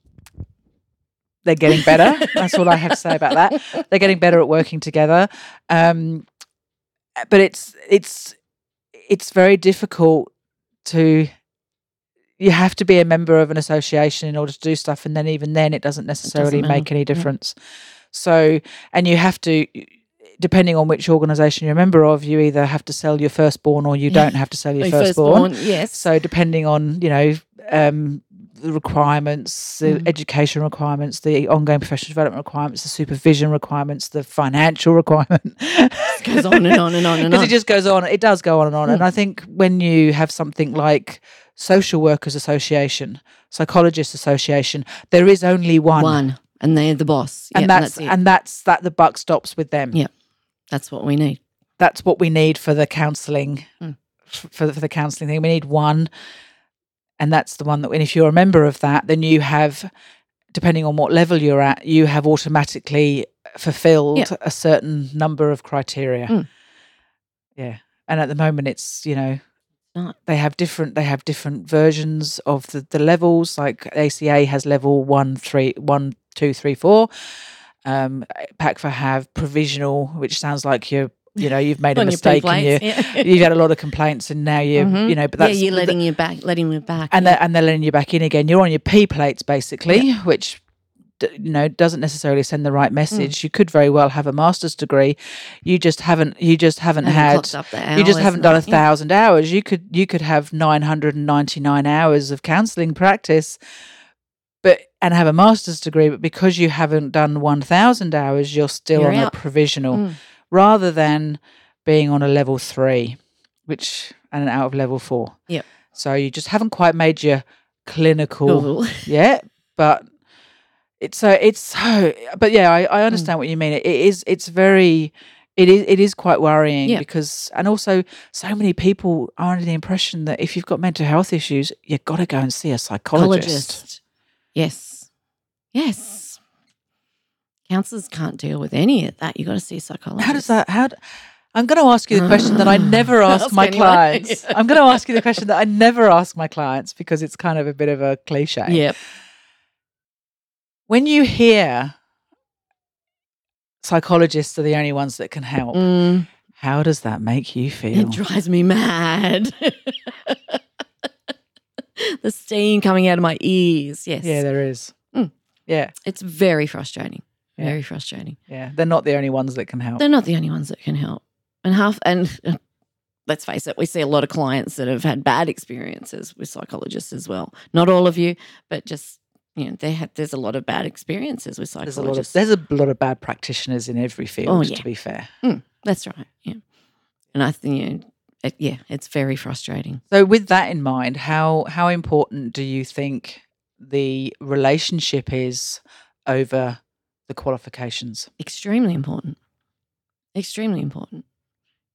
Speaker 2: they're getting better. That's all I have to say about that. They're getting better at working together. Um, but it's it's it's very difficult to you have to be a member of an association in order to do stuff and then even then it doesn't necessarily
Speaker 3: matter,
Speaker 2: make any
Speaker 3: yeah.
Speaker 2: difference so and you have to depending on which organization you're a member of you either have to sell your firstborn or you don't have to sell your
Speaker 3: Your
Speaker 2: firstborn,
Speaker 3: firstborn, yes.
Speaker 2: so depending on you know um the requirements, the
Speaker 3: Mhm.
Speaker 2: education requirements, the ongoing professional development requirements, the supervision requirements, the financial requirement.
Speaker 3: It goes on and on and on and
Speaker 2: Because
Speaker 3: on.
Speaker 2: it just goes on. It does go on and on. And
Speaker 3: Mm.
Speaker 2: I think when you have something like Social Workers Association, Psychologists Association, there is only one.
Speaker 3: one. and they're the boss.
Speaker 2: and
Speaker 3: Yep,
Speaker 2: that's and that's that the buck stops with them.
Speaker 3: Yeah. that's what we need.
Speaker 2: That's what we need for the counselling
Speaker 3: Mm.
Speaker 2: for for the counselling thing. We need one, and that's the one that. And if you're a member of that, then you have, depending on what level you're at, you have automatically fulfilled
Speaker 3: Yeah.
Speaker 2: a certain number of criteria.
Speaker 3: Mm.
Speaker 2: Yeah, and at the moment, it's you know they have different they have different versions of the, the levels like aca has level one three one two three four um pacfa have provisional which sounds like you're you know you've made a mistake and you,
Speaker 3: yeah.
Speaker 2: you've had a lot of complaints and now you
Speaker 3: Mhm.
Speaker 2: you know but
Speaker 3: yeah, you're
Speaker 2: the-
Speaker 3: letting you back, letting you back.
Speaker 2: and
Speaker 3: yeah.
Speaker 2: they're, and they're letting you back in again you're on your p plates basically which d- you know doesn't necessarily send the
Speaker 3: Mm.
Speaker 2: right message you could very well have a master's degree you just haven't you just haven't
Speaker 3: Haven't
Speaker 2: had
Speaker 3: the
Speaker 2: you just haven't done a
Speaker 3: yeah.
Speaker 2: thousand hours. You could you could have nine hundred and ninety nine hours of counselling practice, but and have a master's degree. But because you haven't done one thousand hours, you're still
Speaker 3: You're
Speaker 2: on
Speaker 3: out.
Speaker 2: a provisional,
Speaker 3: Mm.
Speaker 2: Rather than being on a level three, which and out of level four.
Speaker 3: Yeah.
Speaker 2: So you just haven't quite made your clinical yet, but it's so it's so. But yeah, I,
Speaker 3: Mm.
Speaker 2: I understand what you mean. It, it is it's very. It is it is quite worrying
Speaker 3: Yeah.
Speaker 2: because and also so many people are under the impression that if you've got mental health issues, you've got to go and see a psychologist.
Speaker 3: Psychologist. Yes. Yes. Counselors can't deal with any of that. You got to see a psychologist.
Speaker 2: How does that how I'm going to ask you the question that I never ask
Speaker 3: Ask
Speaker 2: my clients. I'm going to ask you the question that I never ask my clients because it's kind of a bit of a cliche.
Speaker 3: Yep.
Speaker 2: When you hear psychologists are the only ones that can help,
Speaker 3: Mm,
Speaker 2: how does that make you feel?
Speaker 3: it drives me mad. the steam coming out of my ears. Yes.
Speaker 2: Yeah, there is.
Speaker 3: Mm.
Speaker 2: Yeah,
Speaker 3: It's very frustrating.
Speaker 2: Yeah.
Speaker 3: Very frustrating.
Speaker 2: yeah. They're not the only ones that can help.
Speaker 3: They're not the only ones that can help. And half and let's face it, we see a lot of clients that have had bad experiences with psychologists as well. Not all of you, but just you know, had there's a lot of bad experiences with
Speaker 2: There's
Speaker 3: psychologists.
Speaker 2: a lot of there's a lot of bad practitioners in every field.
Speaker 3: Oh, yeah.
Speaker 2: To be fair.
Speaker 3: Mm, that's right. Yeah. And I think you know, it, yeah, it's very frustrating.
Speaker 2: So, with that in mind, how how important do you think the relationship is over the qualifications?
Speaker 3: Extremely important. Extremely important.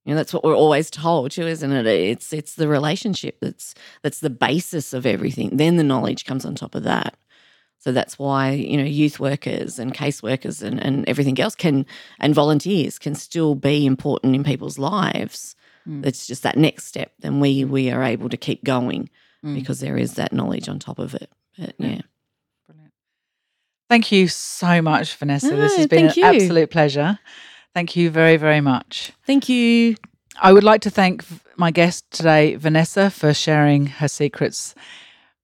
Speaker 3: You know, that's what we're always told too, isn't it? It's it's the relationship that's that's the basis of everything. Then the knowledge comes on top of that. So that's why, you know, youth workers and caseworkers and, and everything else can and volunteers can still be important in people's lives.
Speaker 2: Mm.
Speaker 3: It's just that next step. Then we we are able to keep going
Speaker 2: Mm.
Speaker 3: because there is that knowledge on top of it. But
Speaker 2: Yeah.
Speaker 3: yeah.
Speaker 2: Thank you so much, Vanessa. this has been an
Speaker 3: you.
Speaker 2: absolute pleasure. Thank you very, very much.
Speaker 3: Thank you.
Speaker 2: I would like to thank my guest today, Vanessa, for sharing her secrets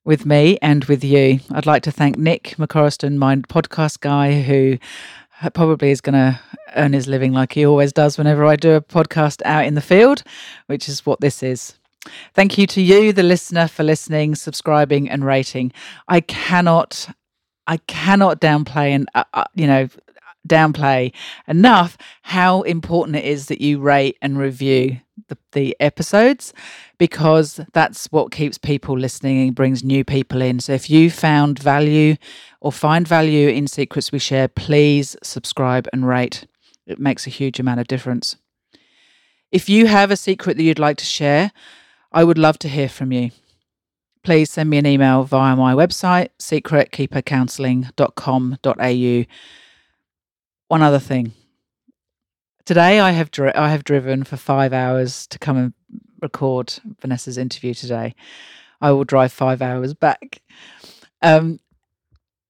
Speaker 2: with me and with you. I'd like to thank Nick McCorriston, my podcast guy, who probably is going to earn his living like he always does whenever I do a podcast out in the field, which is what this is. Thank you to you, the listener, for listening, subscribing, and rating. I cannot, I cannot downplay and uh, uh, you know downplay enough how important it is that you rate and review the, the episodes because that's what keeps people listening and brings new people in. So if you found value or find value in Secrets We Share, please subscribe and rate. It makes a huge amount of difference. If you have a secret that you'd like to share, I would love to hear from you. Please send me an email via my website, secretkeepercounselling.com.au. One other thing. Today I have dri- I have driven for 5 hours to come and record Vanessa's interview today. I will drive 5 hours back. Um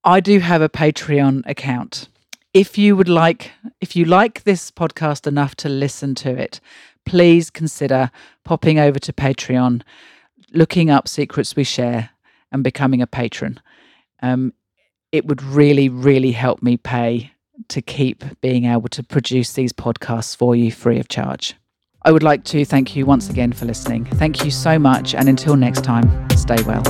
Speaker 2: I do have a Patreon account. If you would like if you like this podcast enough to listen to it, please consider popping over to Patreon, looking up Secrets We Share and becoming a patron. Um, it would really, really help me pay to keep being able to produce these podcasts for you free of charge. I would like to thank you once again for listening. Thank you so much. And until next time, stay well.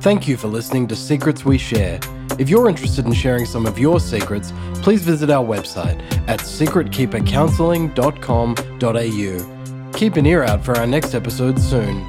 Speaker 1: Thank you for listening to Secrets We Share. If you're interested in sharing some of your secrets, please visit our website at secretkeepercounselling.com.au. Keep an ear out for our next episode soon.